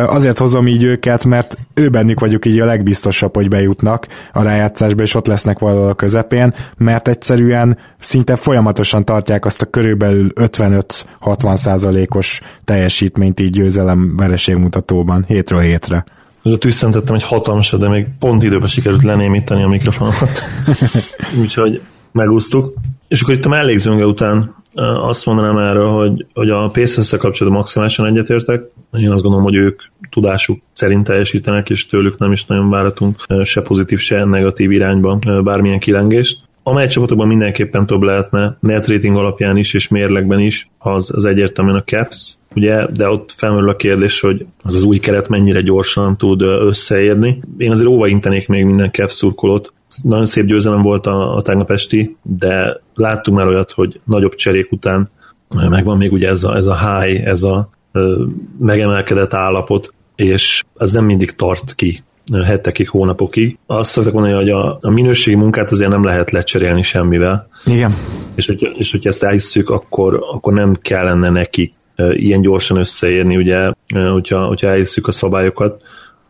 S1: Azért hozom így őket, mert ő bennük vagyok így a legbiztosabb, hogy bejutnak a rájátszásba, és ott lesznek valahol a közepén, mert egyszerűen szinte folyamatosan tartják azt a körülbelül 55-60 százalékos teljesítményt így győzelem vereségmutatóban hétről hétre.
S2: Ott üszentettem egy hatalmas, de még pont időben sikerült lenémíteni a mikrofonomat. Úgyhogy megúsztuk. És akkor itt a mellékzőnge után azt mondanám erről, hogy, hogy a pacers kapcsolatban maximálisan egyetértek. Én azt gondolom, hogy ők tudásuk szerint teljesítenek, és tőlük nem is nagyon váratunk se pozitív, se negatív irányba bármilyen kilengést. Amely csapatokban mindenképpen több lehetne, net rating alapján is, és mérlegben is, az, az egyértelműen a Caps, ugye, de ott felmerül a kérdés, hogy az az új keret mennyire gyorsan tud összeérni. Én azért óvaintenék még minden Caps szurkolót, nagyon szép győzelem volt a, a tegnap esti, de láttunk már olyat, hogy nagyobb cserék után megvan még ugye ez a, ez a high, ez a ö, megemelkedett állapot, és ez nem mindig tart ki hetekig, hónapokig. Azt szoktak mondani, hogy a, a minőségi munkát azért nem lehet lecserélni semmivel.
S1: Igen.
S2: És, hogy, és hogyha ezt elhisszük, akkor, akkor nem kellene neki ilyen gyorsan összeérni, ugye, hogyha, hogyha elhisszük a szabályokat,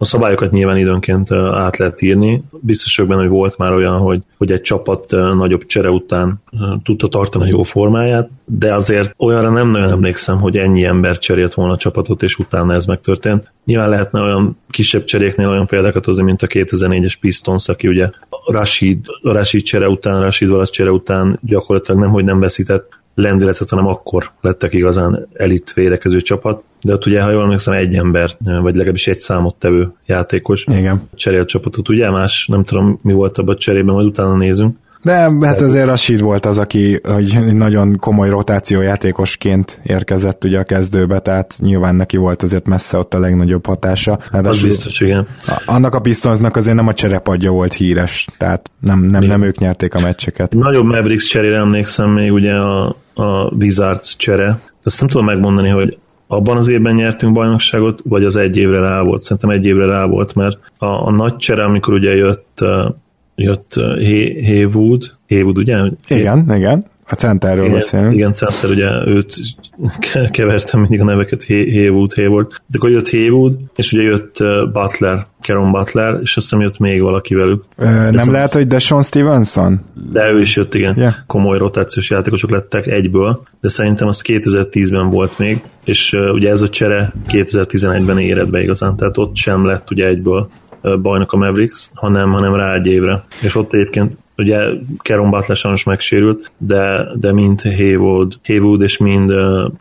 S2: a szabályokat nyilván időnként át lehet írni. Biztos vagyok benne, hogy volt már olyan, hogy, hogy egy csapat nagyobb csere után tudta tartani a jó formáját, de azért olyanra nem nagyon emlékszem, hogy ennyi ember cserélt volna a csapatot, és utána ez megtörtént. Nyilván lehetne olyan kisebb cseréknél olyan példákat hozni, mint a 2004-es Pistons, aki ugye Rashid, Rashid csere után, Rashid Wallace csere után gyakorlatilag nem, hogy nem veszített lendületet, hanem akkor lettek igazán elit védekező csapat. De ott ugye, ha jól emlékszem, egy ember, vagy legalábbis egy számot tevő játékos
S1: Igen.
S2: cserélt csapatot. Ugye más, nem tudom, mi volt abban a cserében, majd utána nézünk.
S1: De hát azért Rashid volt az, aki hogy nagyon komoly rotációjátékosként érkezett ugye a kezdőbe, tehát nyilván neki volt azért messze ott a legnagyobb hatása.
S2: Az biztos, igen.
S1: Annak a Pistonsnak azért nem a cserepadja volt híres, tehát nem, nem, nem ők nyerték a meccseket.
S2: Nagyobb Mavericks cserére emlékszem még ugye a, a Wizards csere. Azt nem tudom megmondani, hogy abban az évben nyertünk bajnokságot, vagy az egy évre rá volt. Szerintem egy évre rá volt, mert a, a nagy csere, amikor ugye jött jött Haywood, Haywood ugye?
S1: Igen, igen. A centerről
S2: igen,
S1: beszélünk.
S2: Igen, center, ugye őt kevertem mindig a neveket, Haywood, Hayward. De akkor jött Haywood, és ugye jött Butler, Caron Butler, és azt hiszem jött még valaki velük.
S1: Ö, nem szóval... lehet, hogy Deshaun Stevenson?
S2: De ő is jött, igen. Yeah. Komoly rotációs játékosok lettek egyből, de szerintem az 2010-ben volt még, és uh, ugye ez a csere 2011-ben éred be igazán, tehát ott sem lett ugye egyből bajnok a Mavericks, hanem, hanem rá egy évre. És ott egyébként ugye Keron Butler sajnos megsérült, de, de mind Haywood, Haywood és mind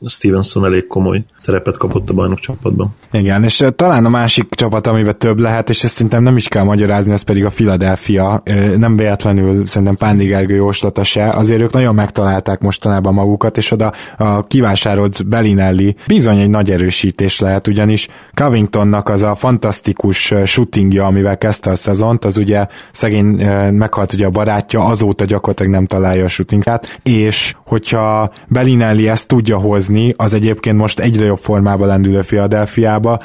S2: Stevenson elég komoly szerepet kapott a bajnok csapatban.
S1: Igen, és talán a másik csapat, amiben több lehet, és ezt szerintem nem is kell magyarázni, ez pedig a Philadelphia. Nem véletlenül szerintem Pándi Gergő jóslata se, azért ők nagyon megtalálták mostanában magukat, és oda a kivásárolt Belinelli bizony egy nagy erősítés lehet, ugyanis Covingtonnak az a fantasztikus shootingja, amivel kezdte a szezont, az ugye szegény meghalt ugye a barátja azóta gyakorlatilag nem találja a shootingát, és hogyha Belinelli ezt tudja hozni, az egyébként most egyre jobb formában lendülő Philadelphiába,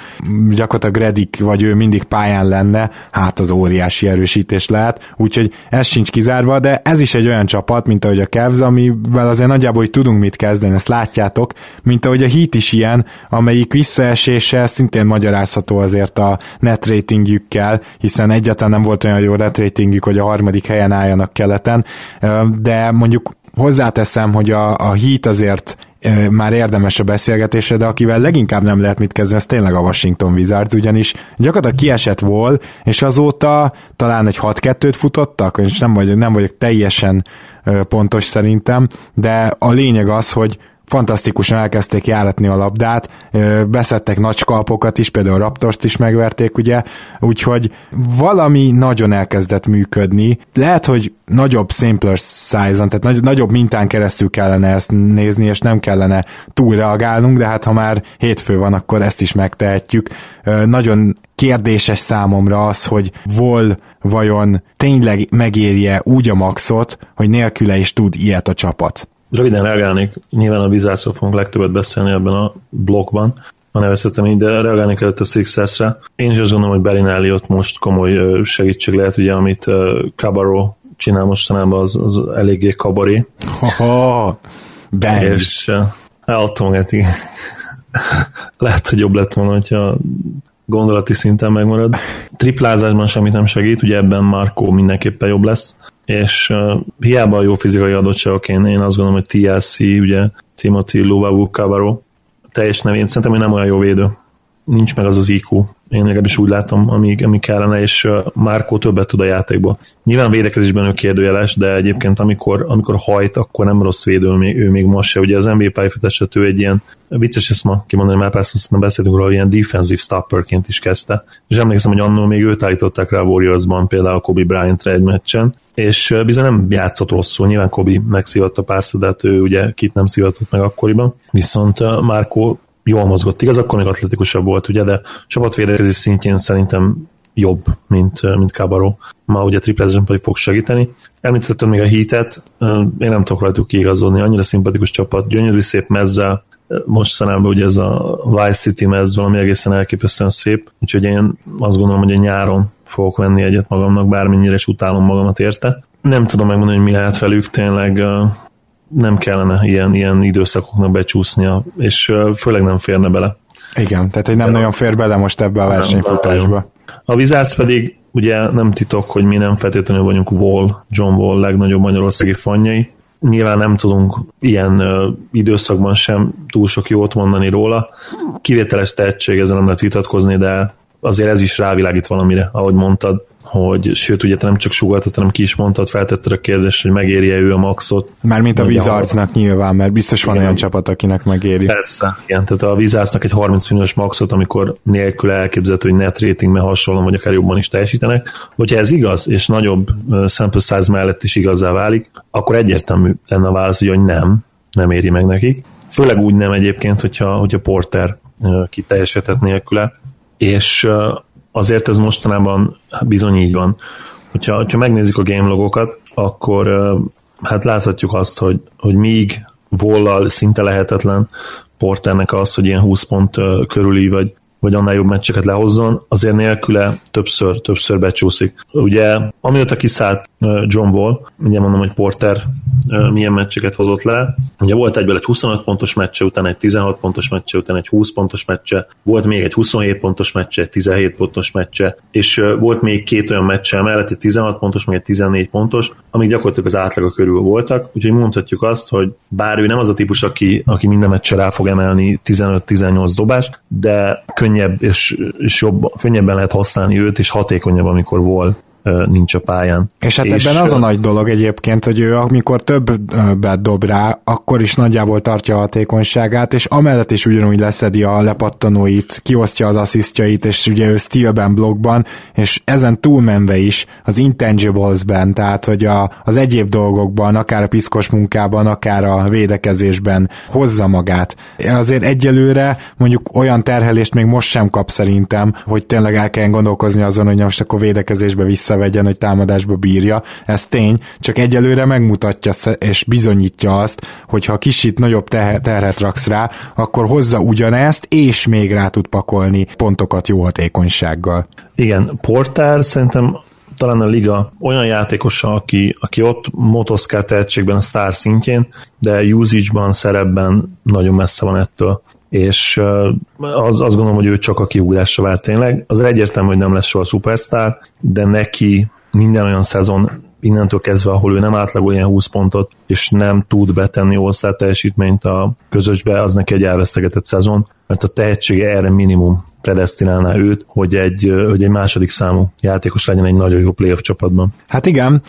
S1: gyakorlatilag Redik vagy ő mindig pályán lenne, hát az óriási erősítés lehet, úgyhogy ez sincs kizárva, de ez is egy olyan csapat, mint ahogy a Cavs, amivel azért nagyjából hogy tudunk mit kezdeni, ezt látjátok, mint ahogy a Heat is ilyen, amelyik visszaesése szintén magyarázható azért a net ratingjükkel, hiszen egyáltalán nem volt olyan jó net ratingjük, hogy a harmadik helyen álljon álljanak keleten, de mondjuk hozzáteszem, hogy a, a Heat azért már érdemes a beszélgetésre, de akivel leginkább nem lehet mit kezdeni, ez tényleg a Washington Wizards, ugyanis gyakorlatilag kiesett volt, és azóta talán egy 6-2-t futottak, és nem vagyok, nem vagyok teljesen pontos szerintem, de a lényeg az, hogy fantasztikusan elkezdték járatni a labdát, beszettek nagy skalpokat is, például a Raptors-t is megverték, ugye, úgyhogy valami nagyon elkezdett működni. Lehet, hogy nagyobb simpler size-on, tehát nagy, nagyobb mintán keresztül kellene ezt nézni, és nem kellene túlreagálnunk, de hát ha már hétfő van, akkor ezt is megtehetjük. Nagyon kérdéses számomra az, hogy Vol vajon tényleg megérje úgy a maxot, hogy nélküle is tud ilyet a csapat.
S2: Röviden reagálnék, nyilván a Wizardsról fogunk legtöbbet beszélni ebben a blokkban, a nevezhetem de reagálni kellett a Sixersre. Én is azt gondolom, hogy Belinelli ott most komoly segítség lehet, ugye, amit Cabarro csinál mostanában, az, az eléggé kabaré.
S1: Ha bang.
S2: És eltomgeti. lehet, hogy jobb lett volna, hogyha gondolati szinten megmarad. Triplázásban semmit nem segít, ugye ebben Marco mindenképpen jobb lesz és uh, hiába a jó fizikai adottságok, én, én azt gondolom, hogy TLC, ugye Timothy Luvavu Cabarro, teljes nevén, szerintem, hogy nem olyan jó védő. Nincs meg az az IQ, én legalábbis úgy látom, amíg, amíg kellene, és Márkó többet tud a játékból. Nyilván védekezésben ő kérdőjeles, de egyébként amikor, amikor hajt, akkor nem rossz védő, ő még, ő még most se. Ugye az NBA pályafutást ő egy ilyen, vicces ezt ma kimondani, mert persze aztán beszéltünk róla, ilyen defensive stopperként is kezdte. És emlékszem, hogy annól még őt állították rá a Warriorsban, például Kobe Bryant-re egy meccsen, és bizony nem játszott rosszul, nyilván Kobe megszívatta párszor, de hát ő ugye kit nem szívatott meg akkoriban, viszont Márkó jól mozgott. Igaz, akkor még atletikusabb volt, ugye, de csapatvédekezés szintjén szerintem jobb, mint, mint Cabarro. Ma ugye triplezőn pedig fog segíteni. Említettem még a hitet, én nem tudok rajtuk kiigazodni, annyira szimpatikus csapat, gyönyörű szép mezzel, most szemembe ugye ez a Vice City mez valami egészen elképesztően szép, úgyhogy én azt gondolom, hogy én nyáron fogok venni egyet magamnak, bármennyire is utálom magamat érte. Nem tudom megmondani, hogy mi lehet velük, tényleg nem kellene ilyen, ilyen időszakoknak becsúsznia, és főleg nem férne bele.
S1: Igen, tehát hogy nem De nagyon fér bele most ebbe a versenyfutásba.
S2: A Wizards pedig ugye nem titok, hogy mi nem feltétlenül vagyunk Wall, John Wall legnagyobb magyarországi fanjai. Nyilván nem tudunk ilyen ö, időszakban sem túl sok jót mondani róla. Kivételes tehetség, ezzel nem lehet vitatkozni, de azért ez is rávilágít valamire, ahogy mondtad hogy sőt, ugye te nem csak sugaltad, hanem ki is mondtad, feltetted a kérdést, hogy megéri-e ő a maxot.
S1: Mármint a Wizardsnak nyilván, mert biztos van igen. olyan csapat, akinek megéri.
S2: Persze, igen, tehát a Wizardsnak egy 30 milliós maxot, amikor nélkül elképzelhető, hogy net ratingben hasonlóan, vagy akár jobban is teljesítenek. Hogyha ez igaz, és nagyobb sample size mellett is igazá válik, akkor egyértelmű lenne a válasz, hogy nem, nem éri meg nekik. Főleg úgy nem egyébként, hogyha, hogyha Porter kiteljesedett nélküle, és azért ez mostanában bizony így van. Hogyha, hogyha megnézzük a game logokat, akkor hát láthatjuk azt, hogy, hogy míg vollal szinte lehetetlen Porternek az, hogy ilyen 20 pont körüli, vagy vagy annál jobb meccseket lehozzon, azért nélküle többször, többször becsúszik. Ugye, amióta kiszállt John Wall, ugye mondom, hogy Porter milyen meccseket hozott le, ugye volt egyből egy 25 pontos meccse, utána egy 16 pontos meccse, utána egy 20 pontos meccse, volt még egy 27 pontos meccse, egy 17 pontos meccse, és volt még két olyan meccse mellett, egy 16 pontos, meg egy 14 pontos, amik gyakorlatilag az átlaga körül voltak, úgyhogy mondhatjuk azt, hogy bár ő nem az a típus, aki, aki minden meccse rá fog emelni 15-18 dobást, de könnyű könnyebb és, és jobb, könnyebben lehet használni őt, és hatékonyabb, amikor volt nincs a pályán.
S1: És hát és ebben az a nagy dolog egyébként, hogy ő amikor többet dob rá, akkor is nagyjából tartja a hatékonyságát, és amellett is ugyanúgy leszedi a lepattanóit, kiosztja az asszisztjait, és ugye ő stealben, blokkban, és ezen túlmenve is az intangibles-ben, tehát hogy a, az egyéb dolgokban, akár a piszkos munkában, akár a védekezésben hozza magát. Azért egyelőre mondjuk olyan terhelést még most sem kap szerintem, hogy tényleg el kell gondolkozni azon, hogy most akkor védekezésbe vissza visszavegyen, hogy támadásba bírja. Ez tény, csak egyelőre megmutatja és bizonyítja azt, hogy ha kicsit nagyobb terhet raksz rá, akkor hozza ugyanezt, és még rá tud pakolni pontokat jó hatékonysággal.
S2: Igen, Porter szerintem talán a liga olyan játékosa, aki, aki ott motoszkál tehetségben a sztár szintjén, de usage-ban, szerepben nagyon messze van ettől és az, azt gondolom, hogy ő csak a kiugrásra vár tényleg. Az egyértelmű, hogy nem lesz soha szupersztár, de neki minden olyan szezon innentől kezdve, ahol ő nem átlagol ilyen 20 pontot, és nem tud betenni all teljesítményt a közösbe, az neki egy elvesztegetett szezon, mert a tehetsége erre minimum predestinálná őt, hogy egy, hogy egy második számú játékos legyen egy nagyon jó playoff csapatban.
S1: Hát igen,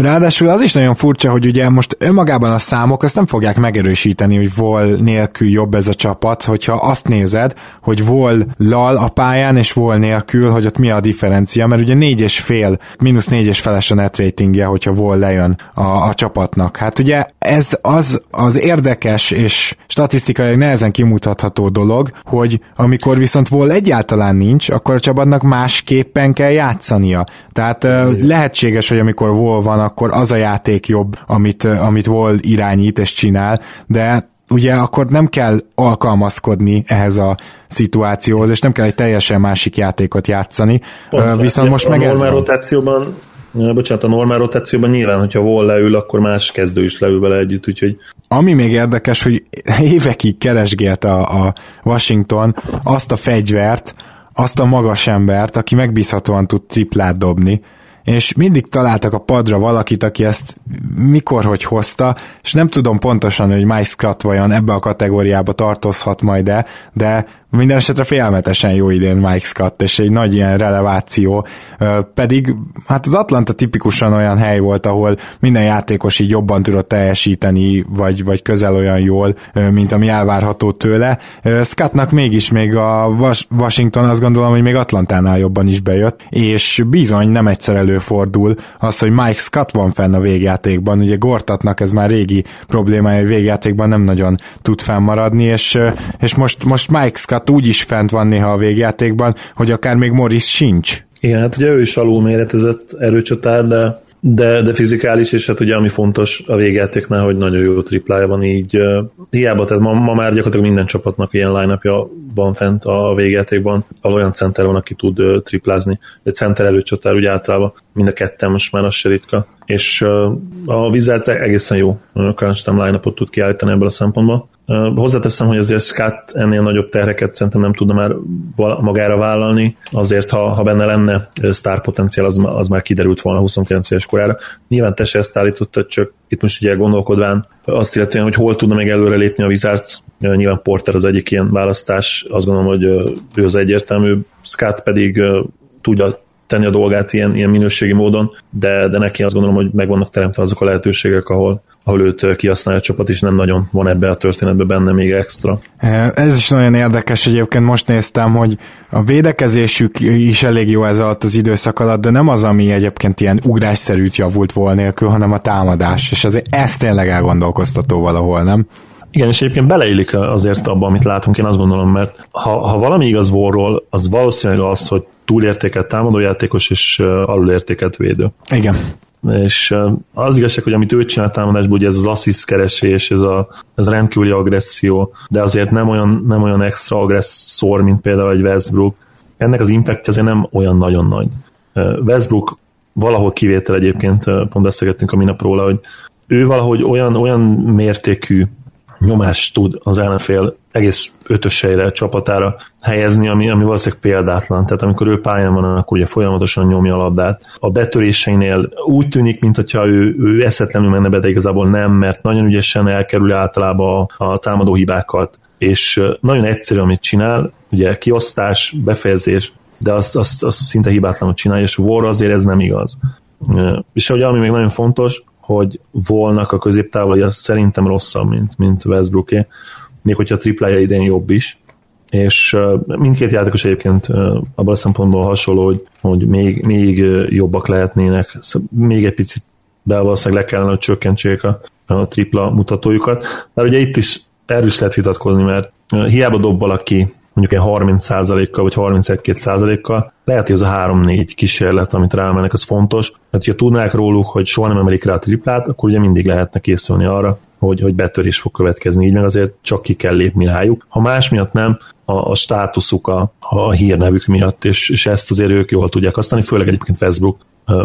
S1: ráadásul az is nagyon furcsa, hogy ugye most önmagában a számok azt nem fogják megerősíteni, hogy vol nélkül jobb ez a csapat, hogyha azt nézed, hogy vol lal a pályán, és vol nélkül, hogy ott mi a differencia, mert ugye négy és fél, mínusz négy és feles a net ratingje, hogyha vol lejön a, a csapatnak. Hát ugye ez az az érdekes és statisztikai nehezen kimutatható dolog, hogy amikor viszont vol egyáltalán nincs, akkor a csapatnak másképpen kell játszania. Tehát uh, lehetséges, hogy amikor vol van, akkor az a játék jobb, amit, uh, amit vol irányít és csinál, de ugye akkor nem kell alkalmazkodni ehhez a szituációhoz, és nem kell egy teljesen másik játékot játszani. Pont, Viszont most meg
S2: ez rotációban bocsánat, a normál rotációban nyilván, hogyha vol leül, akkor más kezdő is leül vele együtt, úgyhogy...
S1: Ami még érdekes, hogy évekig keresgélt a, a Washington azt a fegyvert, azt a magas embert, aki megbízhatóan tud triplát dobni, és mindig találtak a padra valakit, aki ezt mikor, hogy hozta, és nem tudom pontosan, hogy Mike Scott vajon ebbe a kategóriába tartozhat majd-e, de minden esetre félmetesen jó idén Mike Scott, és egy nagy ilyen releváció, pedig hát az Atlanta tipikusan olyan hely volt, ahol minden játékos így jobban tudott teljesíteni, vagy, vagy közel olyan jól, mint ami elvárható tőle. Scottnak mégis még a Washington azt gondolom, hogy még Atlantánál jobban is bejött, és bizony nem egyszer előfordul az, hogy Mike Scott van fenn a végjátékban, ugye Gortatnak ez már régi problémája, hogy végjátékban nem nagyon tud fennmaradni, és, és most, most Mike Scott úgy is fent van néha a végjátékban, hogy akár még Morris sincs.
S2: Igen, hát ugye ő is alul méretezett erőcsatár, de de, de fizikális, és hát ugye ami fontos a végjátéknál, hogy nagyon jó triplája van, így hiába, tehát ma, ma már gyakorlatilag minden csapatnak ilyen line van fent a végjátékban, ahol olyan center van, aki tud uh, triplázni. Egy center előcsatár ugye általában mind a ketten most már az se ritka. És a Wizards egészen jó crunch time line tud kiállítani ebből a szempontból. Hozzáteszem, hogy azért Scott ennél nagyobb terheket szerintem nem tudna már magára vállalni, azért ha, ha benne lenne sztár potenciál, az, az már kiderült volna 29 éves korára. Nyilván te se ezt állítottad, csak itt most ugye gondolkodván azt illetően, hogy hol tudna még előre lépni a Wizards. Nyilván Porter az egyik ilyen választás, azt gondolom, hogy ő az egyértelmű, Scott pedig tudja tenni a dolgát ilyen, ilyen minőségi módon, de, de neki azt gondolom, hogy meg vannak teremtve azok a lehetőségek, ahol, ahol őt kihasználja a csapat, és nem nagyon van ebbe a történetbe benne még extra.
S1: Ez is nagyon érdekes egyébként, most néztem, hogy a védekezésük is elég jó ez alatt az időszak alatt, de nem az, ami egyébként ilyen ugrásszerűt javult volna nélkül, hanem a támadás, és azért ez tényleg elgondolkoztató valahol, nem?
S2: Igen, és egyébként beleillik azért abba, amit látunk, én azt gondolom, mert ha, ha valami igaz volról, az valószínűleg az, hogy túlértékelt támadójátékos és alulértékelt védő.
S1: Igen.
S2: És az igazság, hogy amit ő csinál támadásból, ugye ez az assziszt keresés, ez a, ez rendkívüli agresszió, de azért nem olyan, nem olyan extra agresszor, mint például egy Westbrook. Ennek az impact azért nem olyan nagyon nagy. Westbrook valahol kivétel egyébként, pont beszélgettünk a minap róla, hogy ő valahogy olyan, olyan mértékű nyomást tud az ellenfél egész ötösejre, csapatára helyezni, ami, ami valószínűleg példátlan. Tehát amikor ő pályán van, akkor ugye folyamatosan nyomja a labdát. A betöréseinél úgy tűnik, mintha ő, ő eszetlenül menne be, de igazából nem, mert nagyon ügyesen elkerül általában a, támadó hibákat, és nagyon egyszerű, amit csinál, ugye kiosztás, befejezés, de azt, azt, azt szinte hibátlanul csinálja, és War azért ez nem igaz. És ugye ami még nagyon fontos, hogy volnak a középtávoli, az szerintem rosszabb, mint, mint Westbrooké, még hogyha a triplája idén jobb is, és mindkét játékos egyébként abban a szempontból hasonló, hogy, hogy még, még jobbak lehetnének, még egy picit de valószínűleg le kellene, hogy csökkentsék a, a tripla mutatójukat. Mert ugye itt is erről is lehet vitatkozni, mert hiába dob valaki mondjuk egy 30%-kal vagy 31-2%-kal, lehet, hogy ez a 3-4 kísérlet, amit rámennek, az fontos, mert ha tudnák róluk, hogy soha nem emelik rá a triplát, akkor ugye mindig lehetne készülni arra, hogy, hogy betörés fog következni, így meg azért csak ki kell lépni rájuk. Ha más miatt nem, a, a státuszuk, a, a hírnevük miatt, és, és ezt azért ők jól tudják használni, főleg egyébként Facebook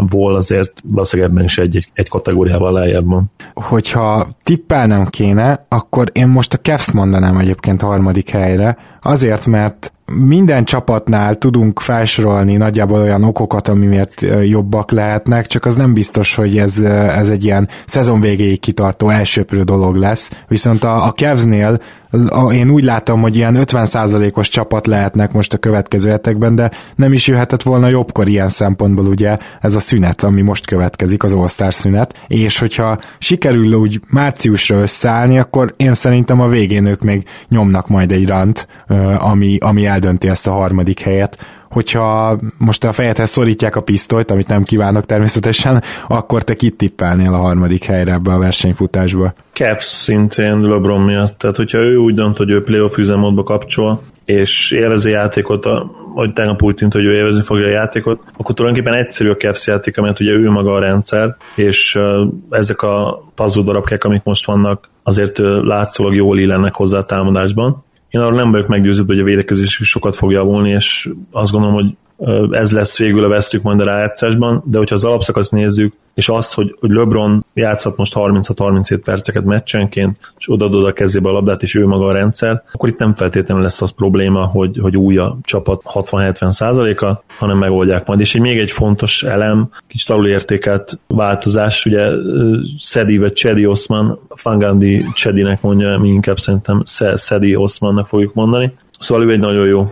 S2: Vol azért valószínűleg ebben is egy, egy, kategóriával lejjebb van.
S1: Hogyha tippelnem kéne, akkor én most a Cavs mondanám egyébként harmadik helyre, azért, mert minden csapatnál tudunk felsorolni nagyjából olyan okokat, ami miért jobbak lehetnek, csak az nem biztos, hogy ez, ez egy ilyen szezon végéig kitartó elsőprő dolog lesz. Viszont a, a Cavs-nél én úgy látom, hogy ilyen 50%-os csapat lehetnek most a következő hetekben, de nem is jöhetett volna jobbkor ilyen szempontból ugye ez a szünet, ami most következik, az all szünet, és hogyha sikerül úgy márciusra összeállni, akkor én szerintem a végén ők még nyomnak majd egy rant, ami, ami eldönti ezt a harmadik helyet hogyha most a fejedhez szorítják a pisztolyt, amit nem kívánok természetesen, akkor te kit tippelnél a harmadik helyre ebbe a versenyfutásba?
S2: Cavs szintén LeBron miatt, tehát hogyha ő úgy dönt, hogy ő playoff üzemmódba kapcsol, és élvezi játékot, vagy tegnap úgy tűnt, hogy ő élvezni fogja a játékot, akkor tulajdonképpen egyszerű a Cavs játék, mert ugye ő maga a rendszer, és ezek a puzzle darabkák, amik most vannak, azért látszólag jól illennek hozzá a támadásban. Én arra nem vagyok meggyőződve, hogy a védekezés is sokat fog javulni, és azt gondolom, hogy ez lesz végül a vesztük majd a rájátszásban, de hogyha az alapszakaszt nézzük, és azt, hogy, hogy LeBron játszhat most 36-37 perceket meccsenként, és odaadod a kezébe a labdát, és ő maga a rendszer, akkor itt nem feltétlenül lesz az probléma, hogy, hogy új a csapat 60-70 százaléka, hanem megoldják majd. És egy még egy fontos elem, kicsit alulértékelt változás, ugye Szedi vagy Csedi Osman, Fangandi Csedinek mondja, mi inkább szerintem Szedi Osmannak fogjuk mondani. Szóval ő egy nagyon jó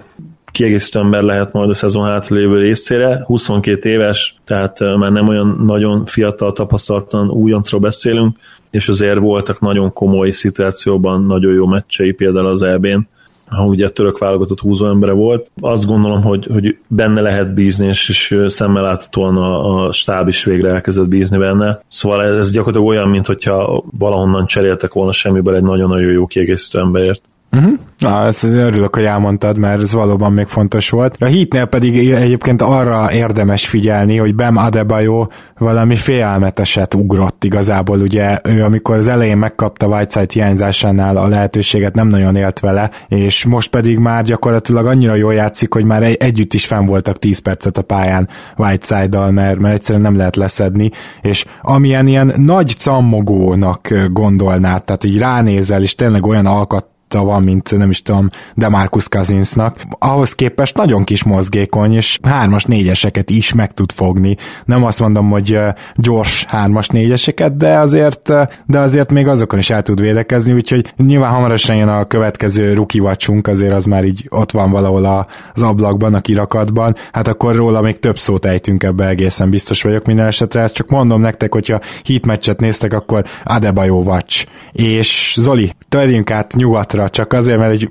S2: kiegészítő ember lehet majd a szezon hátralévő részére. 22 éves, tehát már nem olyan nagyon fiatal, tapasztalatlan újoncról beszélünk, és azért voltak nagyon komoly szituációban nagyon jó meccsei, például az EB-n, ha ugye a török válogatott húzó embere volt. Azt gondolom, hogy, hogy benne lehet bízni, és, és szemmel láthatóan a, a stáb is végre elkezdett bízni benne. Szóval ez, ez gyakorlatilag olyan, mint hogyha valahonnan cseréltek volna semmiből egy nagyon-nagyon jó kiegészítő emberért.
S1: Uh-huh. Na, ezt örülök, hogy elmondtad, mert ez valóban még fontos volt. A hitnél pedig egyébként arra érdemes figyelni, hogy Bem Adebayo valami félelmeteset ugrott igazából, ugye ő amikor az elején megkapta Whiteside hiányzásánál a lehetőséget, nem nagyon élt vele, és most pedig már gyakorlatilag annyira jól játszik, hogy már együtt is fenn voltak 10 percet a pályán Whiteside-dal, mert, mert egyszerűen nem lehet leszedni, és amilyen ilyen nagy cammogónak gondolnád, tehát így ránézel, és tényleg olyan alkat van, mint nem is tudom, Demarcus Cousinsnak. Ahhoz képest nagyon kis mozgékony, és hármas, négyeseket is meg tud fogni. Nem azt mondom, hogy gyors hármas, négyeseket, de azért, de azért még azokon is el tud védekezni, úgyhogy nyilván hamarosan jön a következő ruki vacsunk, azért az már így ott van valahol az ablakban, a kirakatban, hát akkor róla még több szót ejtünk ebbe egészen biztos vagyok minden esetre, ezt csak mondom nektek, hogyha hit meccset néztek, akkor Adebayo Watch. És Zoli, törjünk át nyugatra Bucksra, csak azért, mert hogy,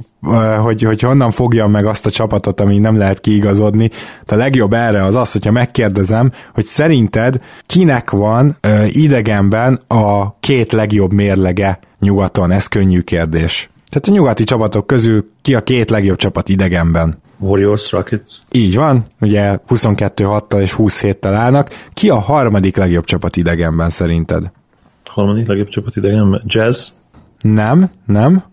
S1: hogy, hogy honnan fogjam meg azt a csapatot, ami nem lehet kiigazodni. De a legjobb erre az az, hogyha megkérdezem, hogy szerinted kinek van idegenben a két legjobb mérlege nyugaton? Ez könnyű kérdés. Tehát a nyugati csapatok közül ki a két legjobb csapat idegenben?
S2: Warriors, Rockets.
S1: Így van, ugye 22-6-tal és 20 tel állnak. Ki a harmadik legjobb csapat idegenben szerinted?
S2: Harmadik legjobb csapat idegenben? Jazz?
S1: Nem, nem.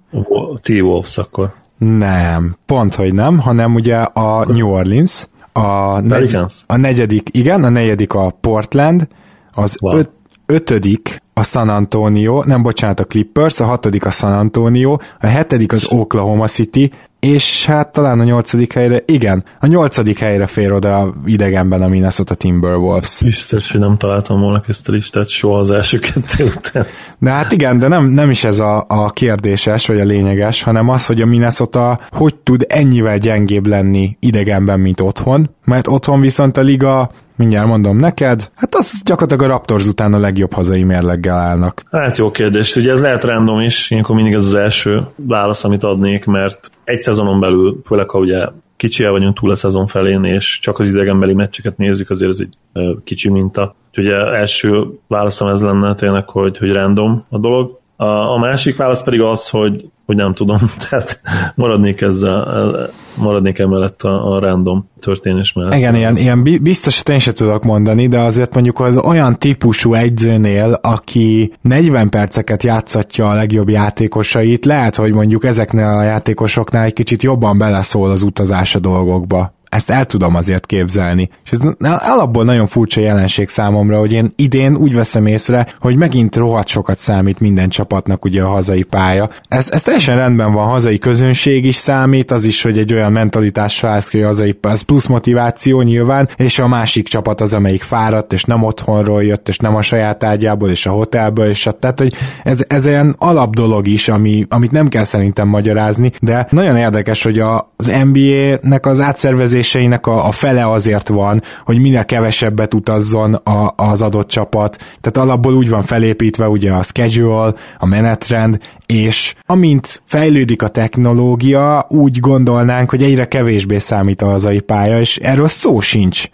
S2: T-Wolves akkor.
S1: Nem, pont, hogy nem, hanem ugye a New Orleans, a, negy, a negyedik, igen, a negyedik a Portland, az wow. öt, ötödik a San Antonio, nem bocsánat, a Clippers, a hatodik a San Antonio, a hetedik az Oklahoma City, és hát talán a nyolcadik helyre, igen, a nyolcadik helyre fér oda idegenben a Minnesota Timberwolves.
S2: Biztos, hogy nem találtam volna ezt a listát soha az első kettő után.
S1: De hát igen, de nem, nem is ez a, a kérdéses, vagy a lényeges, hanem az, hogy a Minnesota hogy tud ennyivel gyengébb lenni idegenben, mint otthon, mert otthon viszont a liga mindjárt mondom neked, hát az gyakorlatilag a Raptors után a legjobb hazai mérleggel állnak.
S2: Hát jó kérdés, ugye ez lehet random is, ilyenkor mindig ez az első válasz, amit adnék, mert egy szezonon belül, főleg ha ugye kicsi el vagyunk túl a szezon felén, és csak az idegenbeli meccseket nézzük, azért ez egy kicsi minta. Úgyhogy első válaszom ez lenne tényleg, hogy, hogy random a dolog. A, a másik válasz pedig az, hogy, hogy nem tudom, tehát maradnék ezzel, maradnék emellett a, a random történés mellett.
S1: Igen, ilyen, ilyen biztos, én sem tudok mondani, de azért mondjuk az olyan típusú egyzőnél, aki 40 perceket játszatja a legjobb játékosait, lehet, hogy mondjuk ezeknél a játékosoknál egy kicsit jobban beleszól az utazás a dolgokba ezt el tudom azért képzelni. És ez alapból nagyon furcsa jelenség számomra, hogy én idén úgy veszem észre, hogy megint rohadt sokat számít minden csapatnak ugye a hazai pálya. Ez, ez teljesen rendben van, hazai közönség is számít, az is, hogy egy olyan mentalitás válsz hogy a hazai az plusz motiváció nyilván, és a másik csapat az, amelyik fáradt, és nem otthonról jött, és nem a saját ágyából, és a hotelből, és a, tehát, hogy ez, ez olyan alap dolog is, ami, amit nem kell szerintem magyarázni, de nagyon érdekes, hogy a, az NBA-nek az átszervezés szerződéseinek a, a fele azért van, hogy minél kevesebbet utazzon a, az adott csapat. Tehát alapból úgy van felépítve ugye a schedule, a menetrend, és amint fejlődik a technológia, úgy gondolnánk, hogy egyre kevésbé számít a hazai pálya, és erről szó sincs.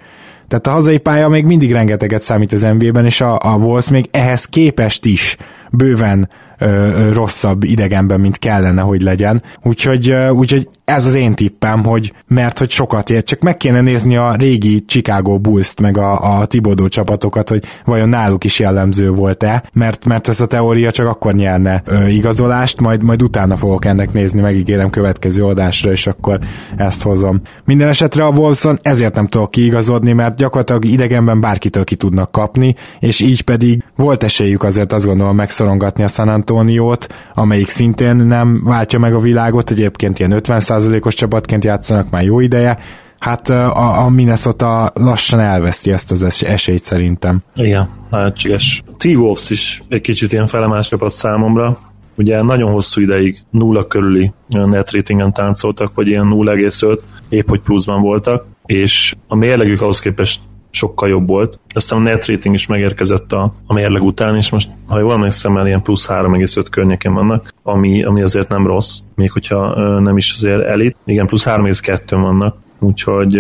S1: Tehát a hazai pálya még mindig rengeteget számít az NBA-ben, és a, a Wolves még ehhez képest is bőven ö, rosszabb idegenben, mint kellene, hogy legyen. Úgyhogy, ö, úgyhogy ez az én tippem, hogy mert hogy sokat ért, csak meg kéne nézni a régi Chicago Bulls-t, meg a, a Tibodó csapatokat, hogy vajon náluk is jellemző volt-e, mert, mert ez a teória csak akkor nyerne ö, igazolást, majd, majd utána fogok ennek nézni, megígérem következő adásra, és akkor ezt hozom. Minden esetre a Wolveson ezért nem tudok kiigazodni, mert gyakorlatilag idegenben bárkitől ki tudnak kapni, és így pedig volt esélyük azért azt gondolom megszorongatni a San Antoniót, amelyik szintén nem váltja meg a világot, egyébként ilyen 50%-os csapatként játszanak már jó ideje, hát a, a Minnesota lassan elveszti ezt az es- esélyt szerintem.
S2: Igen, lehetséges. T-Wolves is egy kicsit ilyen felemás csapat számomra. Ugye nagyon hosszú ideig nulla körüli net ratingen táncoltak, vagy ilyen 0,5, épp hogy pluszban voltak, és a mérlegük ahhoz képest sokkal jobb volt. Aztán a net rating is megérkezett a, a mérleg után, és most, ha jól emlékszem el, ilyen plusz 3,5 környéken vannak, ami, ami azért nem rossz, még hogyha nem is azért elit. Igen, plusz 3,2 vannak, úgyhogy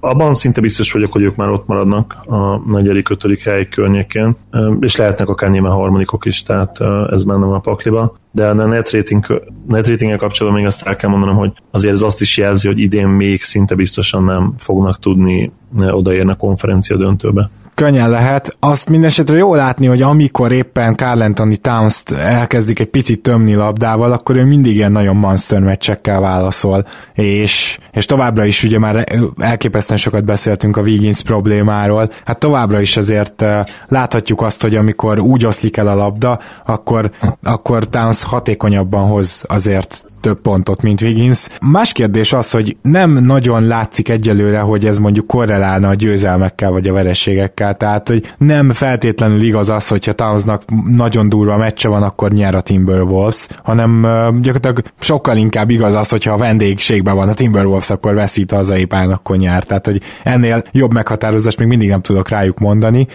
S2: abban szinte biztos vagyok, hogy ők már ott maradnak a negyedik, ötödik hely környékén, és lehetnek akár nyilván harmadikok is, tehát ez benne van a pakliba. De a net, rating, net kapcsolatban még azt el kell mondanom, hogy azért ez azt is jelzi, hogy idén még szinte biztosan nem fognak tudni odaérni a konferencia döntőbe
S1: könnyen lehet. Azt mindesetre jó látni, hogy amikor éppen Carl Anthony Towns-t elkezdik egy picit tömni labdával, akkor ő mindig ilyen nagyon monster meccsekkel válaszol, és, és továbbra is ugye már elképesztően sokat beszéltünk a Wiggins problémáról, hát továbbra is azért láthatjuk azt, hogy amikor úgy oszlik el a labda, akkor, akkor Towns hatékonyabban hoz azért több pontot, mint Wiggins. Más kérdés az, hogy nem nagyon látszik egyelőre, hogy ez mondjuk korrelálna a győzelmekkel vagy a vereségekkel, tehát hogy nem feltétlenül igaz az, hogyha Townsnak nagyon durva meccse van, akkor nyer a Timberwolves, hanem gyakorlatilag sokkal inkább igaz az, hogyha a vendégségben van a Timberwolves, akkor veszít hazaépán, akkor nyer. Tehát, hogy ennél jobb meghatározást még mindig nem tudok rájuk mondani.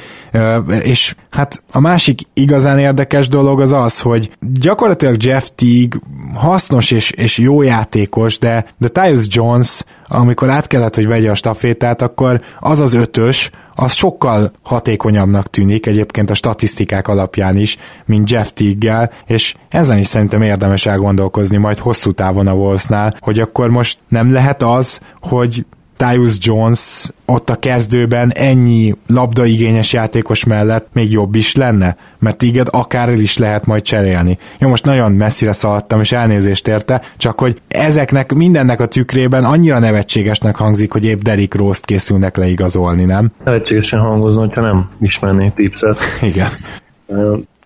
S1: És hát a másik igazán érdekes dolog az az, hogy gyakorlatilag Jeff Teague hasznos és, és jó játékos, de, de Tyus Jones, amikor át kellett, hogy vegye a stafétát, akkor az az ötös, az sokkal hatékonyabbnak tűnik egyébként a statisztikák alapján is, mint Jeff Teague-gel, és ezen is szerintem érdemes elgondolkozni majd hosszú távon a Wolvesnál, hogy akkor most nem lehet az, hogy Tyus Jones ott a kezdőben ennyi labdaigényes játékos mellett még jobb is lenne, mert így akár el is lehet majd cserélni. Jó, most nagyon messzire szaladtam, és elnézést érte, csak hogy ezeknek mindennek a tükrében annyira nevetségesnek hangzik, hogy épp Derrick Rose-t készülnek leigazolni, nem?
S2: Nevetségesen hangozna, hogyha nem ismernék tipset.
S1: Igen.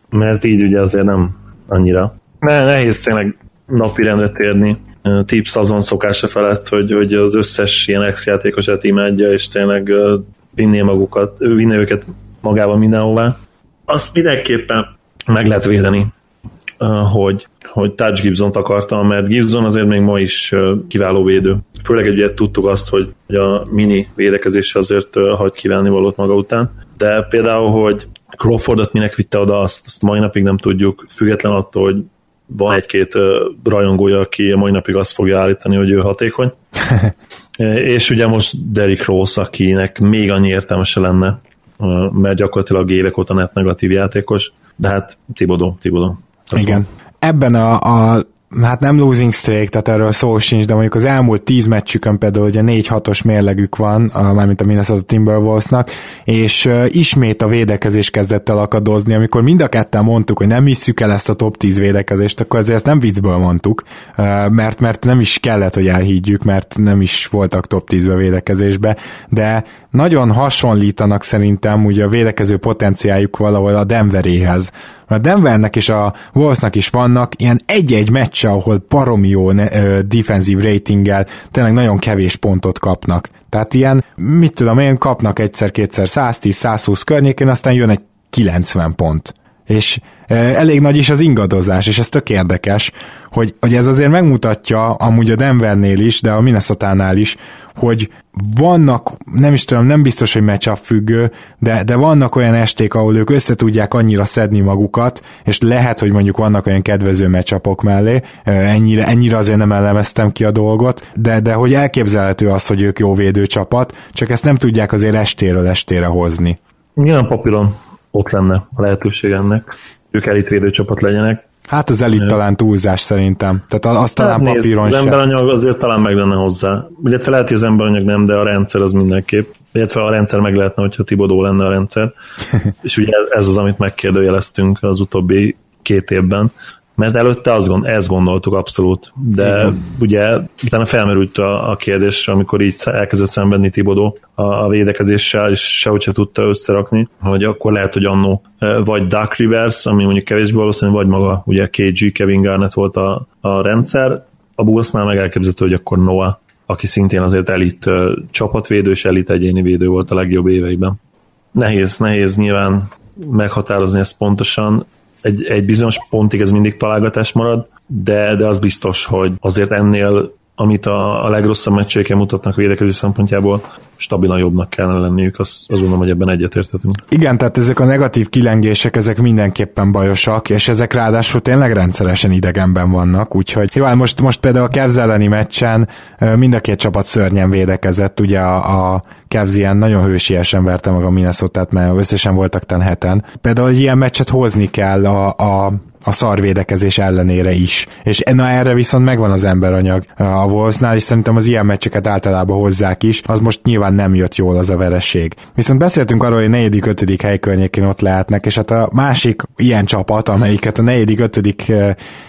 S2: Mert így ugye azért nem annyira. Ne, nehéz tényleg napirendre térni tips azon szokása felett, hogy, hogy az összes ilyen ex-játékosát imádja, és tényleg vinné magukat, vinné őket magával mindenhová. Azt mindenképpen meg lehet védeni, hogy, hogy Touch Gibson-t akartam, mert Gibson azért még ma is kiváló védő. Főleg egy tudtuk azt, hogy a mini védekezés azért hagy kívánni valót maga után. De például, hogy Crawfordot minek vitte oda, azt, azt mai napig nem tudjuk, független attól, hogy van egy-két rajongója, aki a mai napig azt fogja állítani, hogy ő hatékony. és ugye most Derrick Rose, akinek még annyi értelmese lenne, mert gyakorlatilag évek óta net negatív játékos, de hát Tibodó, Tibodó.
S1: Igen. Van. Ebben a, a hát nem losing streak, tehát erről szó sincs, de mondjuk az elmúlt tíz meccsükön például ugye 4-6-os mérlegük van, mármint a Minnesota Timberwolvesnak, és ismét a védekezés kezdett el akadozni, amikor mind a ketten mondtuk, hogy nem hisszük el ezt a top 10 védekezést, akkor ezért ezt nem viccből mondtuk, mert, mert nem is kellett, hogy elhiggyük, mert nem is voltak top 10-be védekezésbe, de nagyon hasonlítanak szerintem ugye a védekező potenciáljuk valahol a Denveréhez. A Denvernek és a Wolvesnak is vannak ilyen egy-egy meccse, ahol baromi jó defensív ratinggel tényleg nagyon kevés pontot kapnak. Tehát ilyen, mit tudom én, kapnak egyszer-kétszer 110-120 környékén, aztán jön egy 90 pont. És elég nagy is az ingadozás, és ez tök érdekes, hogy, hogy ez azért megmutatja amúgy a Denvernél is, de a Minnesota-nál is, hogy vannak, nem is tudom, nem biztos, hogy matchup függő, de, de vannak olyan esték, ahol ők össze tudják annyira szedni magukat, és lehet, hogy mondjuk vannak olyan kedvező matchupok mellé, ennyire, ennyire azért nem elemeztem ki a dolgot, de, de hogy elképzelhető az, hogy ők jó védőcsapat, csak ezt nem tudják azért estéről estére hozni.
S2: Milyen papíron ott lenne a lehetőség ennek, ők elitvédő csapat legyenek.
S1: Hát az elit talán túlzás szerintem. Tehát talán hát papíron
S2: nézd, Az emberanyag azért talán meg lenne hozzá. Illetve lehet, hogy az emberanyag nem, de a rendszer az mindenképp. Illetve a rendszer meg lehetne, hogyha Tibodó lenne a rendszer. És ugye ez az, amit megkérdőjeleztünk az utóbbi két évben, mert előtte azt gond, ezt gondoltuk abszolút, de Igen. ugye utána felmerült a, a kérdés, amikor így elkezdett szenvedni Tibodó a, a védekezéssel, és sehogy se tudta összerakni, hogy akkor lehet, hogy annó vagy Duck Rivers, ami mondjuk kevésbé valószínű, vagy maga ugye KG, Kevin Garnett volt a, a rendszer, a Bullsnál meg elképzelhető, hogy akkor Noah, aki szintén azért elit csapatvédő és elit egyéni védő volt a legjobb éveiben. Nehéz, nehéz nyilván meghatározni ezt pontosan egy, egy bizonyos pontig ez mindig találgatás marad, de, de az biztos, hogy azért ennél amit a, a legrosszabb meccséken mutatnak védekezés szempontjából, stabilan jobbnak kellene lenniük, azt, azt gondolom, hogy ebben egyetértetünk.
S1: Igen, tehát ezek a negatív kilengések, ezek mindenképpen bajosak, és ezek ráadásul tényleg rendszeresen idegenben vannak, úgyhogy jó, hát most, most például a Cavs elleni meccsen mind a két csapat szörnyen védekezett, ugye a, a Cavs ilyen nagyon hősiesen verte meg a minnesota mert összesen voltak ten heten. Például egy ilyen meccset hozni kell a, a a szarvédekezés ellenére is. És na erre viszont megvan az emberanyag a Wolvesnál, és szerintem az ilyen meccseket általában hozzák is, az most nyilván nem jött jól az a vereség. Viszont beszéltünk arról, hogy negyedik, ötödik hely környékén ott lehetnek, és hát a másik ilyen csapat, amelyiket a negyedik, ötödik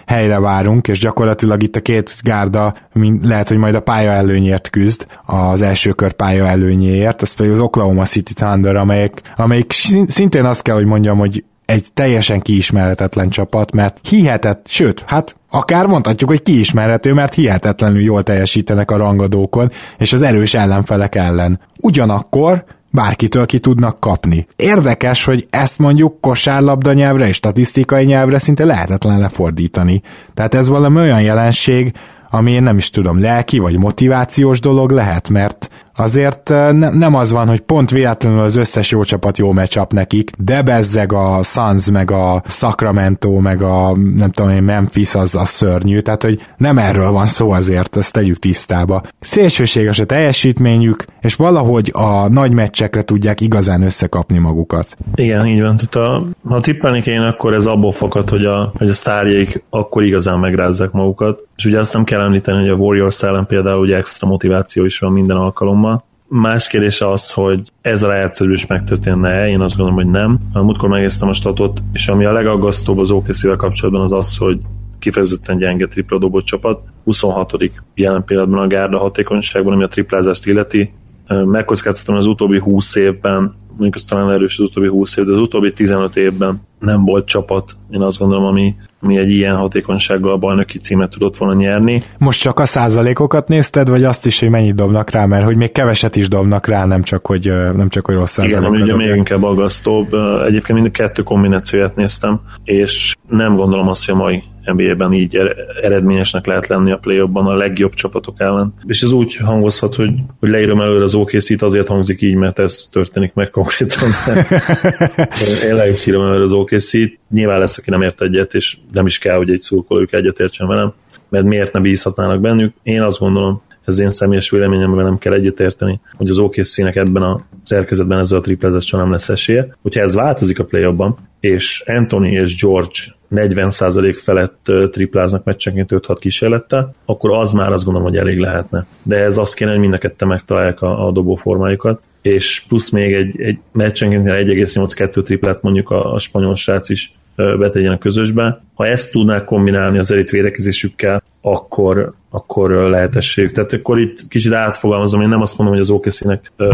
S1: helyre várunk, és gyakorlatilag itt a két gárda lehet, hogy majd a pálya előnyért küzd, az első kör pálya előnyéért, ez pedig az Oklahoma City Thunder, amelyik, amelyik szintén azt kell, hogy mondjam, hogy egy teljesen kiismeretetlen csapat, mert hihetett, sőt, hát akár mondhatjuk, hogy kiismerhető, mert hihetetlenül jól teljesítenek a rangadókon, és az erős ellenfelek ellen. Ugyanakkor bárkitől ki tudnak kapni. Érdekes, hogy ezt mondjuk kosárlabda nyelvre és statisztikai nyelvre szinte lehetetlen lefordítani. Tehát ez valami olyan jelenség, ami én nem is tudom, lelki vagy motivációs dolog lehet, mert azért ne, nem az van, hogy pont véletlenül az összes jó csapat jó meccsap nekik, de bezzeg a Suns, meg a Sacramento, meg a nem tudom én, Memphis az a szörnyű, tehát hogy nem erről van szó azért, ezt tegyük tisztába. Szélsőséges a teljesítményük, és valahogy a nagy meccsekre tudják igazán összekapni magukat.
S2: Igen, így van. Tehát a, ha tippelni én, akkor ez abból fakad, hogy a, hogy a sztárjaik akkor igazán megrázzák magukat. És ugye azt nem kell említeni, hogy a Warriors ellen például ugye extra motiváció is van minden alkalommal, Más kérdés az, hogy ez a leegyszerűs megtörténne én azt gondolom, hogy nem. A múltkor megnéztem a statot, és ami a legaggasztóbb az okc kapcsolatban az az, hogy kifejezetten gyenge tripla dobott csapat, 26. jelen pillanatban a gárda hatékonyságban, ami a triplázást illeti. Megkockáztatom az utóbbi 20 évben mondjuk az talán erős az utóbbi 20 év, de az utóbbi 15 évben nem volt csapat, én azt gondolom, ami, ami egy ilyen hatékonysággal bajnoki címet tudott volna nyerni.
S1: Most csak a százalékokat nézted, vagy azt is, hogy mennyit dobnak rá, mert hogy még keveset is dobnak rá, nem csak, hogy, nem csak, hogy rossz százalékokat.
S2: Igen, ami ugye még inkább aggasztóbb. Egyébként mind a kettő kombinációját néztem, és nem gondolom azt, hogy a mai NBA-ben így er- eredményesnek lehet lenni a play a legjobb csapatok ellen. És ez úgy hangozhat, hogy, hogy leírom előre az okc azért hangzik így, mert ez történik meg konkrétan. Én leírom írom előre az okc Nyilván lesz, aki nem ért egyet, és nem is kell, hogy egy szurkolók egyet értsen velem, mert miért ne bízhatnának bennük. Én azt gondolom, ez én személyes véleményemben nem kell egyetérteni, hogy az OKC-nek ebben a szerkezetben ezzel a triplezéssel nem lesz esélye. Hogyha ez változik a play és Anthony és George 40% felett tripláznak meccsenként 5-6 kísérlettel, akkor az már azt gondolom, hogy elég lehetne. De ez azt kéne, hogy mind a kette megtalálják a, a dobóformájukat, és plusz még egy, egy meccsenként 1,82 triplát mondjuk a, a spanyol srác is betegyen a közösbe. Ha ezt tudnák kombinálni az elit védekezésükkel, akkor, akkor lehetességük. Tehát akkor itt kicsit átfogalmazom, én nem azt mondom, hogy az okc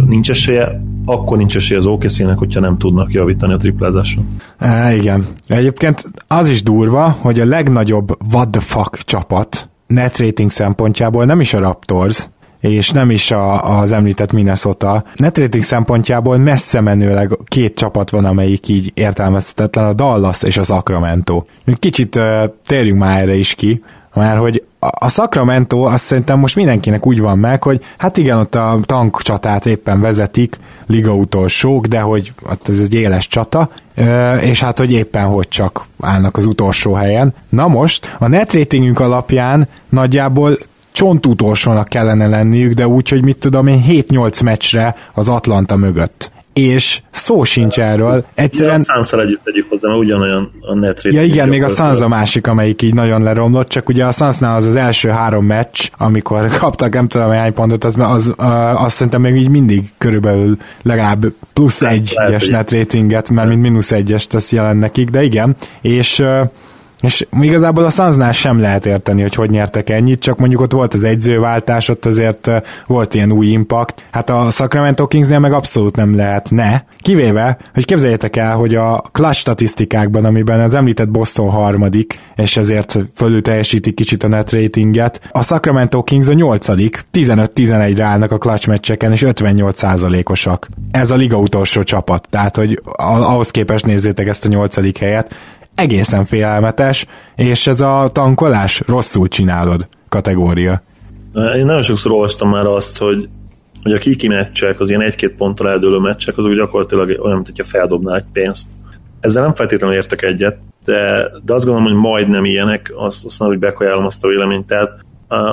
S2: nincs esélye, akkor nincs esélye az okc hogyha nem tudnak javítani a triplázáson.
S1: É, igen. Egyébként az is durva, hogy a legnagyobb what the fuck csapat net rating szempontjából nem is a Raptors, és nem is a, az említett Minnesota. Netrating szempontjából messze menőleg két csapat van, amelyik így értelmezhetetlen, a Dallas és a Sacramento. Kicsit uh, térjünk már erre is ki, mert hogy a Sacramento azt szerintem most mindenkinek úgy van meg, hogy hát igen, ott a tankcsatát éppen vezetik, liga utolsók, de hogy ott ez egy éles csata, és hát hogy éppen hogy csak állnak az utolsó helyen. Na most, a net ratingünk alapján nagyjából csontutolsónak kellene lenniük, de úgy, hogy mit tudom én, 7-8 meccsre az Atlanta mögött. És szó sincs erről. Egyszerűen... Ja,
S2: a Sansa együtt tegyük hozzá, mert ugyanolyan a net
S1: Ja igen, még a Suns a másik, amelyik így nagyon leromlott, csak ugye a Sunsnál az az első három meccs, amikor kaptak nem tudom hány pontot, az, az, az azt szerintem még így mindig körülbelül legalább plusz egyes net ratinget, mert mint mínusz egyes tesz jelen nekik, de igen, és és igazából a Sunsnál sem lehet érteni, hogy hogy nyertek ennyit, csak mondjuk ott volt az egyzőváltás, ott azért volt ilyen új impact. Hát a Sacramento Kingsnél meg abszolút nem lehet, ne. Kivéve, hogy képzeljétek el, hogy a clutch statisztikákban, amiben az említett Boston harmadik, és ezért fölül teljesíti kicsit a net ratinget, a Sacramento Kings a nyolcadik, 15-11-re állnak a clutch meccseken, és 58%-osak. Ez a liga utolsó csapat, tehát hogy ahhoz képest nézzétek ezt a nyolcadik helyet, egészen félelmetes, és ez a tankolás rosszul csinálod kategória.
S2: Én nagyon sokszor olvastam már azt, hogy hogy a kiki meccsek, az ilyen egy-két ponttal eldőlő meccsek, azok gyakorlatilag olyan, mint hogyha feldobná egy pénzt. Ezzel nem feltétlenül értek egyet, de, de azt gondolom, hogy majdnem ilyenek, azt, azt mondom, hogy bekajálom azt a véleményt. Tehát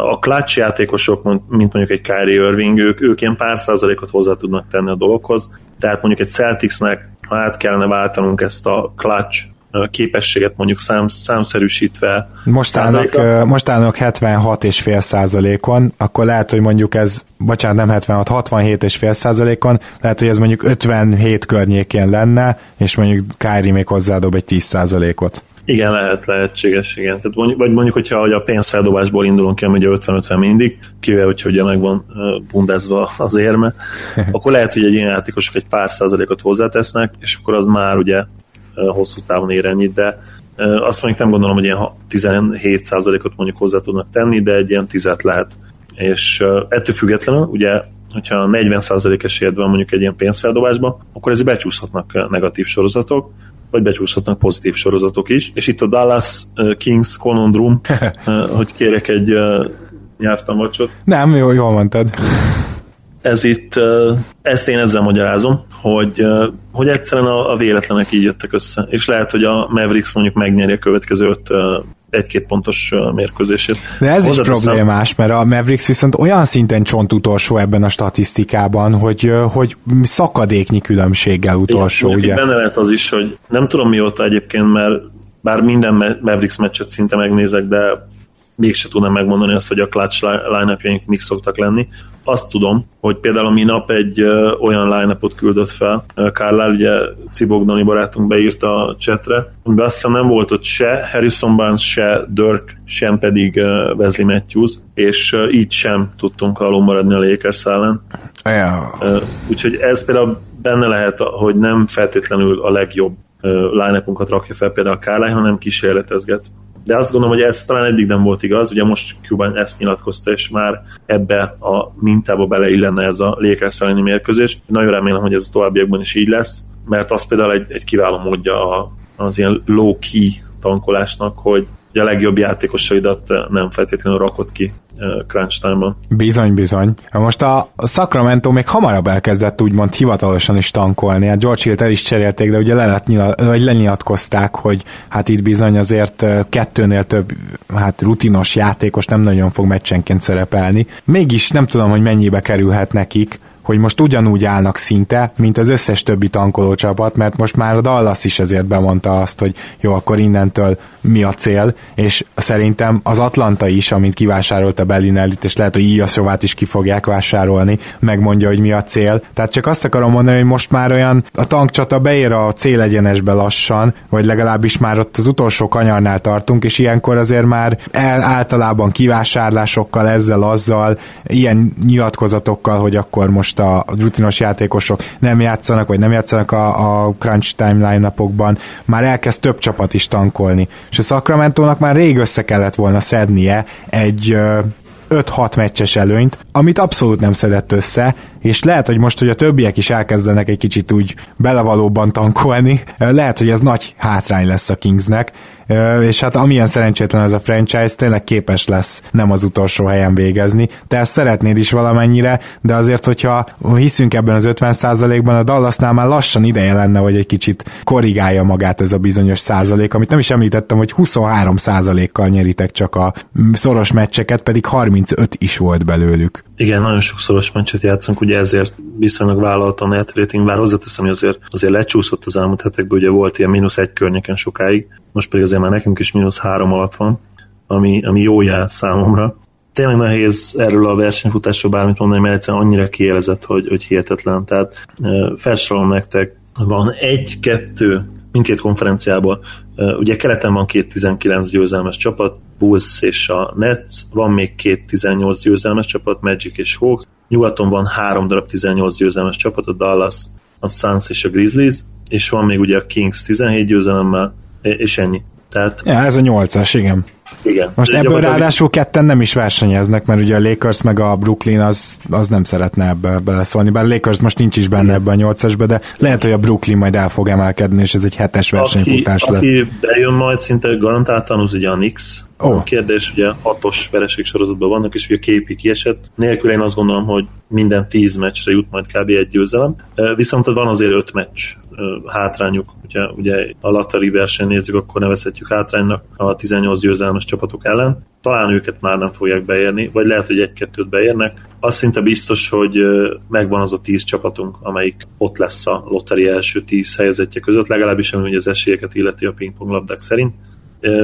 S2: a clutch játékosok, mint mondjuk egy Kyrie Irving, ők, ők ilyen pár százalékot hozzá tudnak tenni a dologhoz. Tehát mondjuk egy Celticsnek, ha át kellene váltanunk ezt a clutch képességet mondjuk szám, számszerűsítve.
S1: Most állnak, most állnak 76,5 százalékon, akkor lehet, hogy mondjuk ez, bocsánat, nem 76, 67,5 százalékon, lehet, hogy ez mondjuk 57 környékén lenne, és mondjuk Kári még hozzádob egy 10 százalékot.
S2: Igen, lehet, lehetséges, igen. Tehát mondjuk, vagy mondjuk, hogyha hogy a pénzfeldobásból indulunk ki, ugye 50-50 mindig, kivel, hogy ugye meg van bundázva az érme, akkor lehet, hogy egy ilyen játékosok egy pár százalékot hozzátesznek, és akkor az már ugye hosszú távon ér ennyit, de azt mondjuk nem gondolom, hogy ilyen 17%-ot mondjuk hozzá tudnak tenni, de egy ilyen 10 lehet. És ettől függetlenül, ugye, hogyha 40% esélyed van mondjuk egy ilyen pénzfeldobásban, akkor ezért becsúszhatnak negatív sorozatok, vagy becsúszhatnak pozitív sorozatok is. És itt a Dallas Kings Conundrum, hogy kérek egy nyelvtanvacsot.
S1: Nem, jó, jól mondtad
S2: ez itt, ezt én ezzel magyarázom, hogy, hogy egyszerűen a, a véletlenek így jöttek össze, és lehet, hogy a Mavericks mondjuk megnyeri a következő öt egy-két pontos mérkőzését.
S1: De ez is problémás, mert a Mavericks viszont olyan szinten csont utolsó ebben a statisztikában, hogy, hogy szakadéknyi különbséggel utolsó. Igen, ugye?
S2: Benne lehet az is, hogy nem tudom mióta egyébként, mert bár minden Mavericks meccset szinte megnézek, de mégse tudnám megmondani azt, hogy a clutch line mik szoktak lenni. Azt tudom, hogy például a minap egy olyan line küldött fel, Kárlál, ugye Cibogdani barátunk beírta a chatre, amiben azt hiszem nem volt ott se Harrison Barnes, se Dirk, sem pedig uh, Wesley Matthews, és uh, így sem tudtunk alul maradni a Lakers ellen.
S1: Yeah.
S2: Uh, úgyhogy ez például benne lehet, hogy nem feltétlenül a legjobb line rakja fel például a Kárlány, hanem kísérletezget de azt gondolom, hogy ez talán eddig nem volt igaz, ugye most Cuban ezt nyilatkozta, és már ebbe a mintába beleillene ez a Lakers elleni mérkőzés. Nagyon remélem, hogy ez a továbbiakban is így lesz, mert az például egy, egy kiváló módja az ilyen low-key tankolásnak, hogy a legjobb játékosaidat nem feltétlenül rakott ki crunch time-ban.
S1: Bizony, bizony. Most a Sacramento még hamarabb elkezdett úgymond hivatalosan is tankolni. Hát George Hill-t el is cserélték, de ugye le lett nyilat, vagy lenyilatkozták, hogy hát itt bizony azért kettőnél több hát rutinos játékos nem nagyon fog meccsenként szerepelni. Mégis nem tudom, hogy mennyibe kerülhet nekik, hogy most ugyanúgy állnak szinte, mint az összes többi tankoló csapat, mert most már a Dallas is ezért bemondta azt, hogy jó, akkor innentől mi a cél, és szerintem az Atlanta is, amint kivásárolta Bellinellit, és lehet, hogy Ilyasovát is ki fogják vásárolni, megmondja, hogy mi a cél. Tehát csak azt akarom mondani, hogy most már olyan a tankcsata beér a célegyenesbe lassan, vagy legalábbis már ott az utolsó kanyarnál tartunk, és ilyenkor azért már el, általában kivásárlásokkal, ezzel, azzal, ilyen nyilatkozatokkal, hogy akkor most a rutinos játékosok nem játszanak, vagy nem játszanak a, a crunch time napokban, már elkezd több csapat is tankolni. És a Sacramento-nak már rég össze kellett volna szednie egy 5-6 meccses előnyt, amit abszolút nem szedett össze, és lehet, hogy most, hogy a többiek is elkezdenek egy kicsit úgy belevalóban tankolni, lehet, hogy ez nagy hátrány lesz a Kingsnek, és hát amilyen szerencsétlen ez a franchise, tényleg képes lesz nem az utolsó helyen végezni. Te ezt szeretnéd is valamennyire, de azért, hogyha hiszünk ebben az 50%-ban, a Dallasnál már lassan ideje lenne, hogy egy kicsit korrigálja magát ez a bizonyos százalék, amit nem is említettem, hogy 23%-kal nyeritek csak a szoros meccseket, pedig 35 is volt belőlük.
S2: Igen, nagyon sok szoros meccset játszunk, ugye ezért viszonylag vállaltan net rating, bár hozzáteszem, hogy azért, azért lecsúszott az elmúlt hetekben, ugye volt ilyen mínusz egy környéken sokáig, most pedig azért már nekünk is mínusz három alatt van, ami, ami jó jel számomra. Tényleg nehéz erről a versenyfutásról bármit mondani, mert egyszerűen annyira kielezett, hogy, hogy hihetetlen. Tehát felsorolom nektek, van egy-kettő mindkét konferenciából. Ugye keleten van két 19 győzelmes csapat, Bulls és a Nets, van még két 18 győzelmes csapat, Magic és Hawks, nyugaton van három darab 18 győzelmes csapat, a Dallas, a Suns és a Grizzlies, és van még ugye a Kings 17 győzelemmel, és ennyi. Tehát,
S1: ja, ez a nyolcas, igen.
S2: Igen.
S1: Most ebből ráadásul ketten nem is versenyeznek, mert ugye a Lakers meg a Brooklyn az, az nem szeretne ebbe beleszólni, bár a Lakers most nincs is benne ebbe a nyolcasba, de lehet, hogy a Brooklyn majd el fog emelkedni, és ez egy hetes versenyfutás
S2: aki,
S1: lesz.
S2: Aki bejön majd szinte garantáltan, az ugye a Knicks, Oh. A kérdés, ugye hatos vereség sorozatban vannak, és ugye a KP kiesett. Nélkül én azt gondolom, hogy minden tíz meccsre jut majd kb. egy győzelem. Viszont van azért öt meccs hátrányuk. Ugye, ugye a Latari verseny nézzük, akkor nevezhetjük hátránynak a 18 győzelmes csapatok ellen. Talán őket már nem fogják beérni, vagy lehet, hogy egy-kettőt beérnek. Az szinte biztos, hogy megvan az a 10 csapatunk, amelyik ott lesz a Lottery első 10 helyzetje között, legalábbis ami az esélyeket illeti a pingpong labdák szerint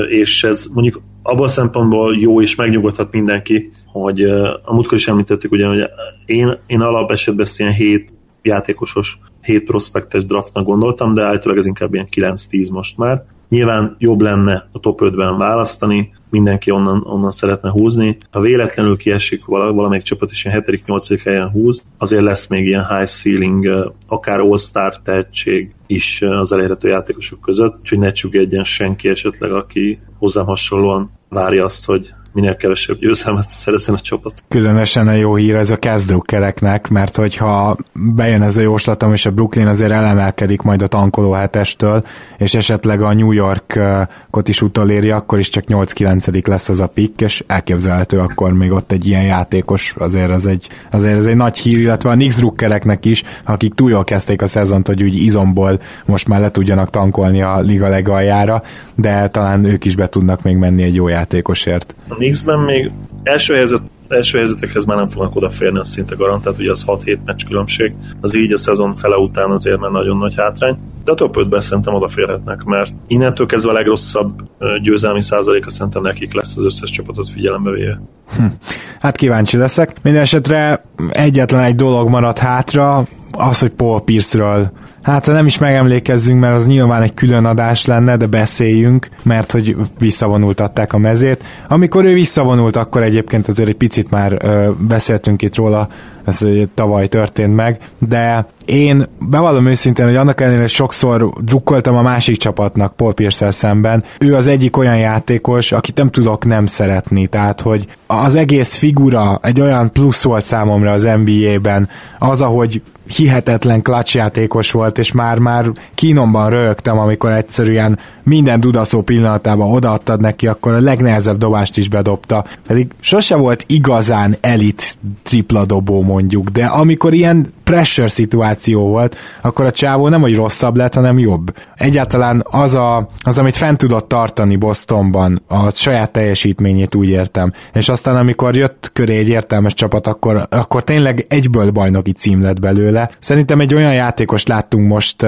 S2: és ez mondjuk abban a szempontból jó és megnyugodhat mindenki, hogy a múltkor is említettük, ugye, hogy én, én alap esetben ezt ilyen 7 játékosos, 7 prospektes draftnak gondoltam, de állítólag ez inkább ilyen 9-10 most már. Nyilván jobb lenne a top 5-ben választani, mindenki onnan, onnan szeretne húzni. Ha véletlenül kiesik valamelyik csapat is ilyen 7.-8. helyen húz, azért lesz még ilyen high ceiling, akár all-star tehetség is az elérhető játékosok között, úgyhogy ne csüggedjen senki esetleg, aki hozzám hasonlóan várja azt, hogy minél kevesebb győzelmet szerezzen a csapat.
S1: Különösen a jó hír ez a kezdrukkereknek, mert hogyha bejön ez a jóslatom, és a Brooklyn azért elemelkedik majd a tankoló hetestől, és esetleg a New Yorkot is utoléri, akkor is csak 8-9 lesz az a pick, és elképzelhető akkor még ott egy ilyen játékos, azért ez egy, azért ez egy nagy hír, illetve a Knicks drukkereknek is, akik túl jól kezdték a szezont, hogy úgy izomból most már le tudjanak tankolni a liga legaljára, de talán ők is be tudnak még menni egy jó játékosért.
S2: A Knicksben még első helyzet első helyzetekhez már nem fognak odaférni, az szinte garantált, ugye az 6-7 meccs különbség, az így a szezon fele után azért már nagyon nagy hátrány, de a top 5-ben szerintem odaférhetnek, mert innentől kezdve a legrosszabb győzelmi százaléka szerintem nekik lesz az összes csapatot figyelembe véve.
S1: Hm. Hát kíváncsi leszek. Mindenesetre egyetlen egy dolog maradt hátra, az, hogy Paul Pierce-ről Hát nem is megemlékezzünk, mert az nyilván egy külön adás lenne, de beszéljünk, mert hogy visszavonultatták a mezét. Amikor ő visszavonult, akkor egyébként azért egy picit már ö, beszéltünk itt róla, ez tavaly történt meg, de én bevallom őszintén, hogy annak ellenére sokszor drukkoltam a másik csapatnak Paul pierce szemben. Ő az egyik olyan játékos, akit nem tudok nem szeretni, tehát hogy az egész figura egy olyan plusz volt számomra az NBA-ben, az, ahogy hihetetlen klacsjátékos volt, és már-már kínomban rögtem, amikor egyszerűen minden dudaszó pillanatában odaadtad neki, akkor a legnehezebb dobást is bedobta. Pedig sose volt igazán elit tripla dobó mondjuk, de amikor ilyen pressure szituáció volt, akkor a csávó nem hogy rosszabb lett, hanem jobb. Egyáltalán az, a, az amit fent tudott tartani Bostonban, a saját teljesítményét úgy értem. És aztán amikor jött köré egy értelmes csapat, akkor, akkor tényleg egyből bajnoki cím lett belőle. Szerintem egy olyan játékos láttunk most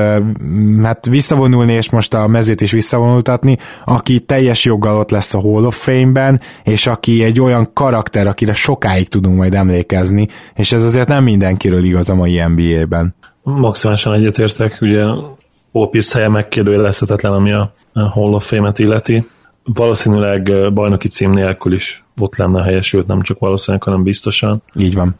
S1: hát visszavonulni, és most a mezét is visszavonultatni, aki teljes joggal ott lesz a Hall of Fame-ben, és aki egy olyan karakter, akire sokáig tudunk majd emlékezni, és ez azért nem mindenkiről igaz a mai NBA-ben.
S2: Maximálisan egyetértek, ugye Pierce helye megkérdőjelezhetetlen, ami a Hall of Fame-et illeti. Valószínűleg bajnoki cím nélkül is ott lenne a helye, sőt nem csak valószínűleg, hanem biztosan.
S1: Így van.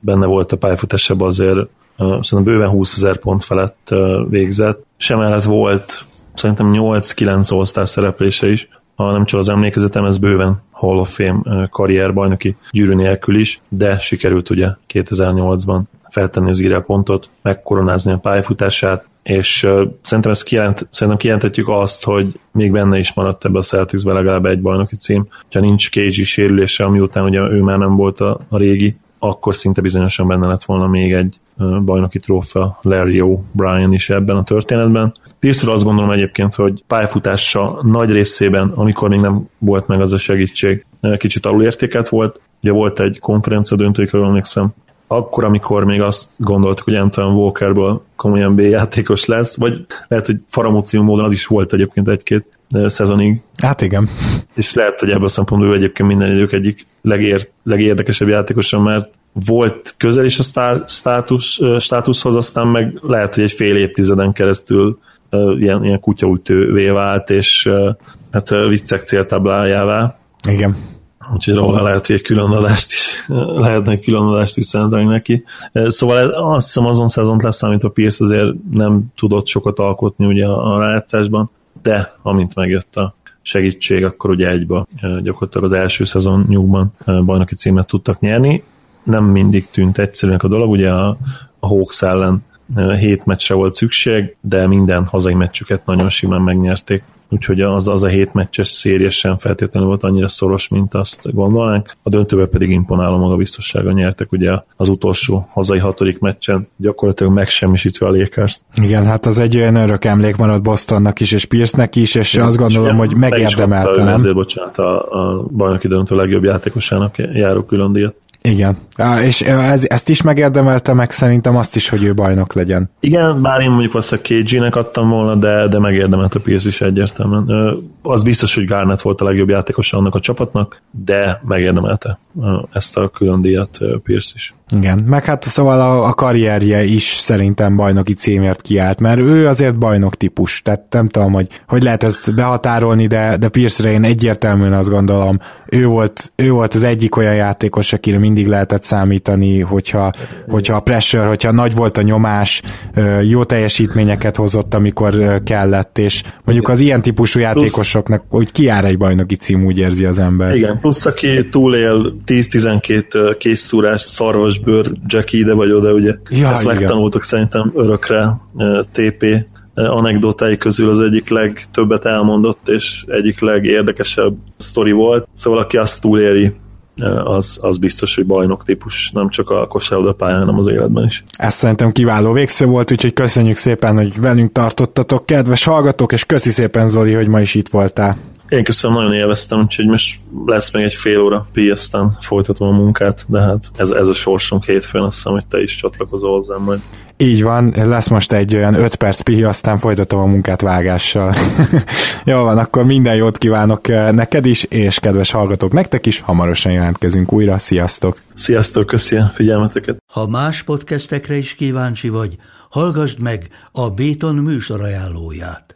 S2: Benne volt a pályafutásában azért szerintem bőven 20 ezer pont felett végzett, és emellett volt szerintem 8-9 all szereplése is, ha nem csak az emlékezetem, ez bőven Hall of Fame karrierbajnoki gyűrű nélkül is, de sikerült ugye 2008-ban feltenni az pontot, megkoronázni a pályafutását, és uh, szerintem ezt kijelent, szerintem kijelentetjük azt, hogy még benne is maradt ebbe a celtics legalább egy bajnoki cím. Ha nincs KG sérülése, ami után ugye ő már nem volt a, a régi, akkor szinte bizonyosan benne lett volna még egy bajnoki trófea Larry O'Brien is ebben a történetben. Pierce azt gondolom egyébként, hogy pályafutása nagy részében, amikor még nem volt meg az a segítség, kicsit alulértéket volt. Ugye volt egy konferencia döntőjük, ahol emlékszem, akkor, amikor még azt gondoltuk, hogy Anton Walkerből komolyan B játékos lesz, vagy lehet, hogy faramúcium módon az is volt egyébként egy-két szezonig.
S1: Hát igen.
S2: És lehet, hogy ebből a szempontból egyébként minden idők egyik legér, legérdekesebb játékosa, mert volt közel is a sztár, státusz, státuszhoz, aztán meg lehet, hogy egy fél évtizeden keresztül ilyen, ilyen kutyaújtővé vált, és hát viccek céltáblájává.
S1: Igen.
S2: Úgyhogy róla lehet, hogy egy külön adást is, lehetne egy külön adást is szentelni neki. Szóval azt hiszem azon szezont a Pierce azért nem tudott sokat alkotni ugye a rájátszásban, de amint megjött a segítség, akkor ugye egybe gyakorlatilag az első szezon nyugban bajnoki címet tudtak nyerni. Nem mindig tűnt egyszerűen a dolog, ugye a, a Hawks ellen hét meccsre volt szükség, de minden hazai meccsüket nagyon simán megnyerték úgyhogy az, az a hét meccses széria sem feltétlenül volt annyira szoros, mint azt gondolnánk. A döntőben pedig imponáló maga biztossága nyertek, ugye az utolsó hazai hatodik meccsen gyakorlatilag megsemmisítve a Lakers.
S1: Igen, hát az egy olyan örök emlék maradt Bostonnak is, és Pierce-nek is, és Igen, azt gondolom, és hogy megérdemelte, nem?
S2: Ezért, bocsánat, a, a bajnoki döntő legjobb játékosának járó külön díjat.
S1: Igen, és ez, ezt is megérdemelte meg szerintem azt is, hogy ő bajnok legyen.
S2: Igen, bár én mondjuk azt a KG-nek adtam volna, de, de megérdemelt a Pierce is egyértelműen. Az biztos, hogy Garnett volt a legjobb játékos annak a csapatnak, de megérdemelte ezt a külön díjat Pierce is.
S1: Igen, meg hát szóval a, a karrierje is szerintem bajnoki címért kiállt, mert ő azért bajnok típus, tehát nem tudom, hogy, hogy lehet ezt behatárolni, de, de Pierce-re én egyértelműen azt gondolom, ő volt, ő volt az egyik olyan játékos, akire mindig lehetett számítani, hogyha, hogyha a pressure, hogyha nagy volt a nyomás, jó teljesítményeket hozott, amikor kellett, és mondjuk az ilyen típusú játékosoknak, hogy kiár egy bajnoki cím, úgy érzi az ember.
S2: Igen, plusz aki túlél 10-12 készszúrás, szarvasbőr, Jackie ide vagy oda, ugye ja, ezt igen. megtanultok szerintem örökre TP anekdotái közül az egyik legtöbbet elmondott, és egyik legérdekesebb sztori volt. Szóval aki azt túléli, az, az biztos, hogy bajnok típus, nem csak a kosárlabda pályán, hanem az életben is.
S1: Ez szerintem kiváló végszó volt, úgyhogy köszönjük szépen, hogy velünk tartottatok, kedves hallgatók, és köszi szépen Zoli, hogy ma is itt voltál.
S2: Én köszönöm, nagyon élveztem, úgyhogy most lesz még egy fél óra aztán folytatom a munkát, de hát ez, ez a sorsunk hétfőn, azt hiszem, hogy te is csatlakozol hozzám majd.
S1: Így van, lesz most egy olyan 5 perc pihi, aztán folytatom a munkát vágással. Jó van, akkor minden jót kívánok eh, neked is, és kedves hallgatók nektek is, hamarosan jelentkezünk újra, sziasztok!
S2: Sziasztok, köszi a figyelmeteket!
S3: Ha más podcastekre is kíváncsi vagy, hallgassd meg a Béton műsor ajánlóját.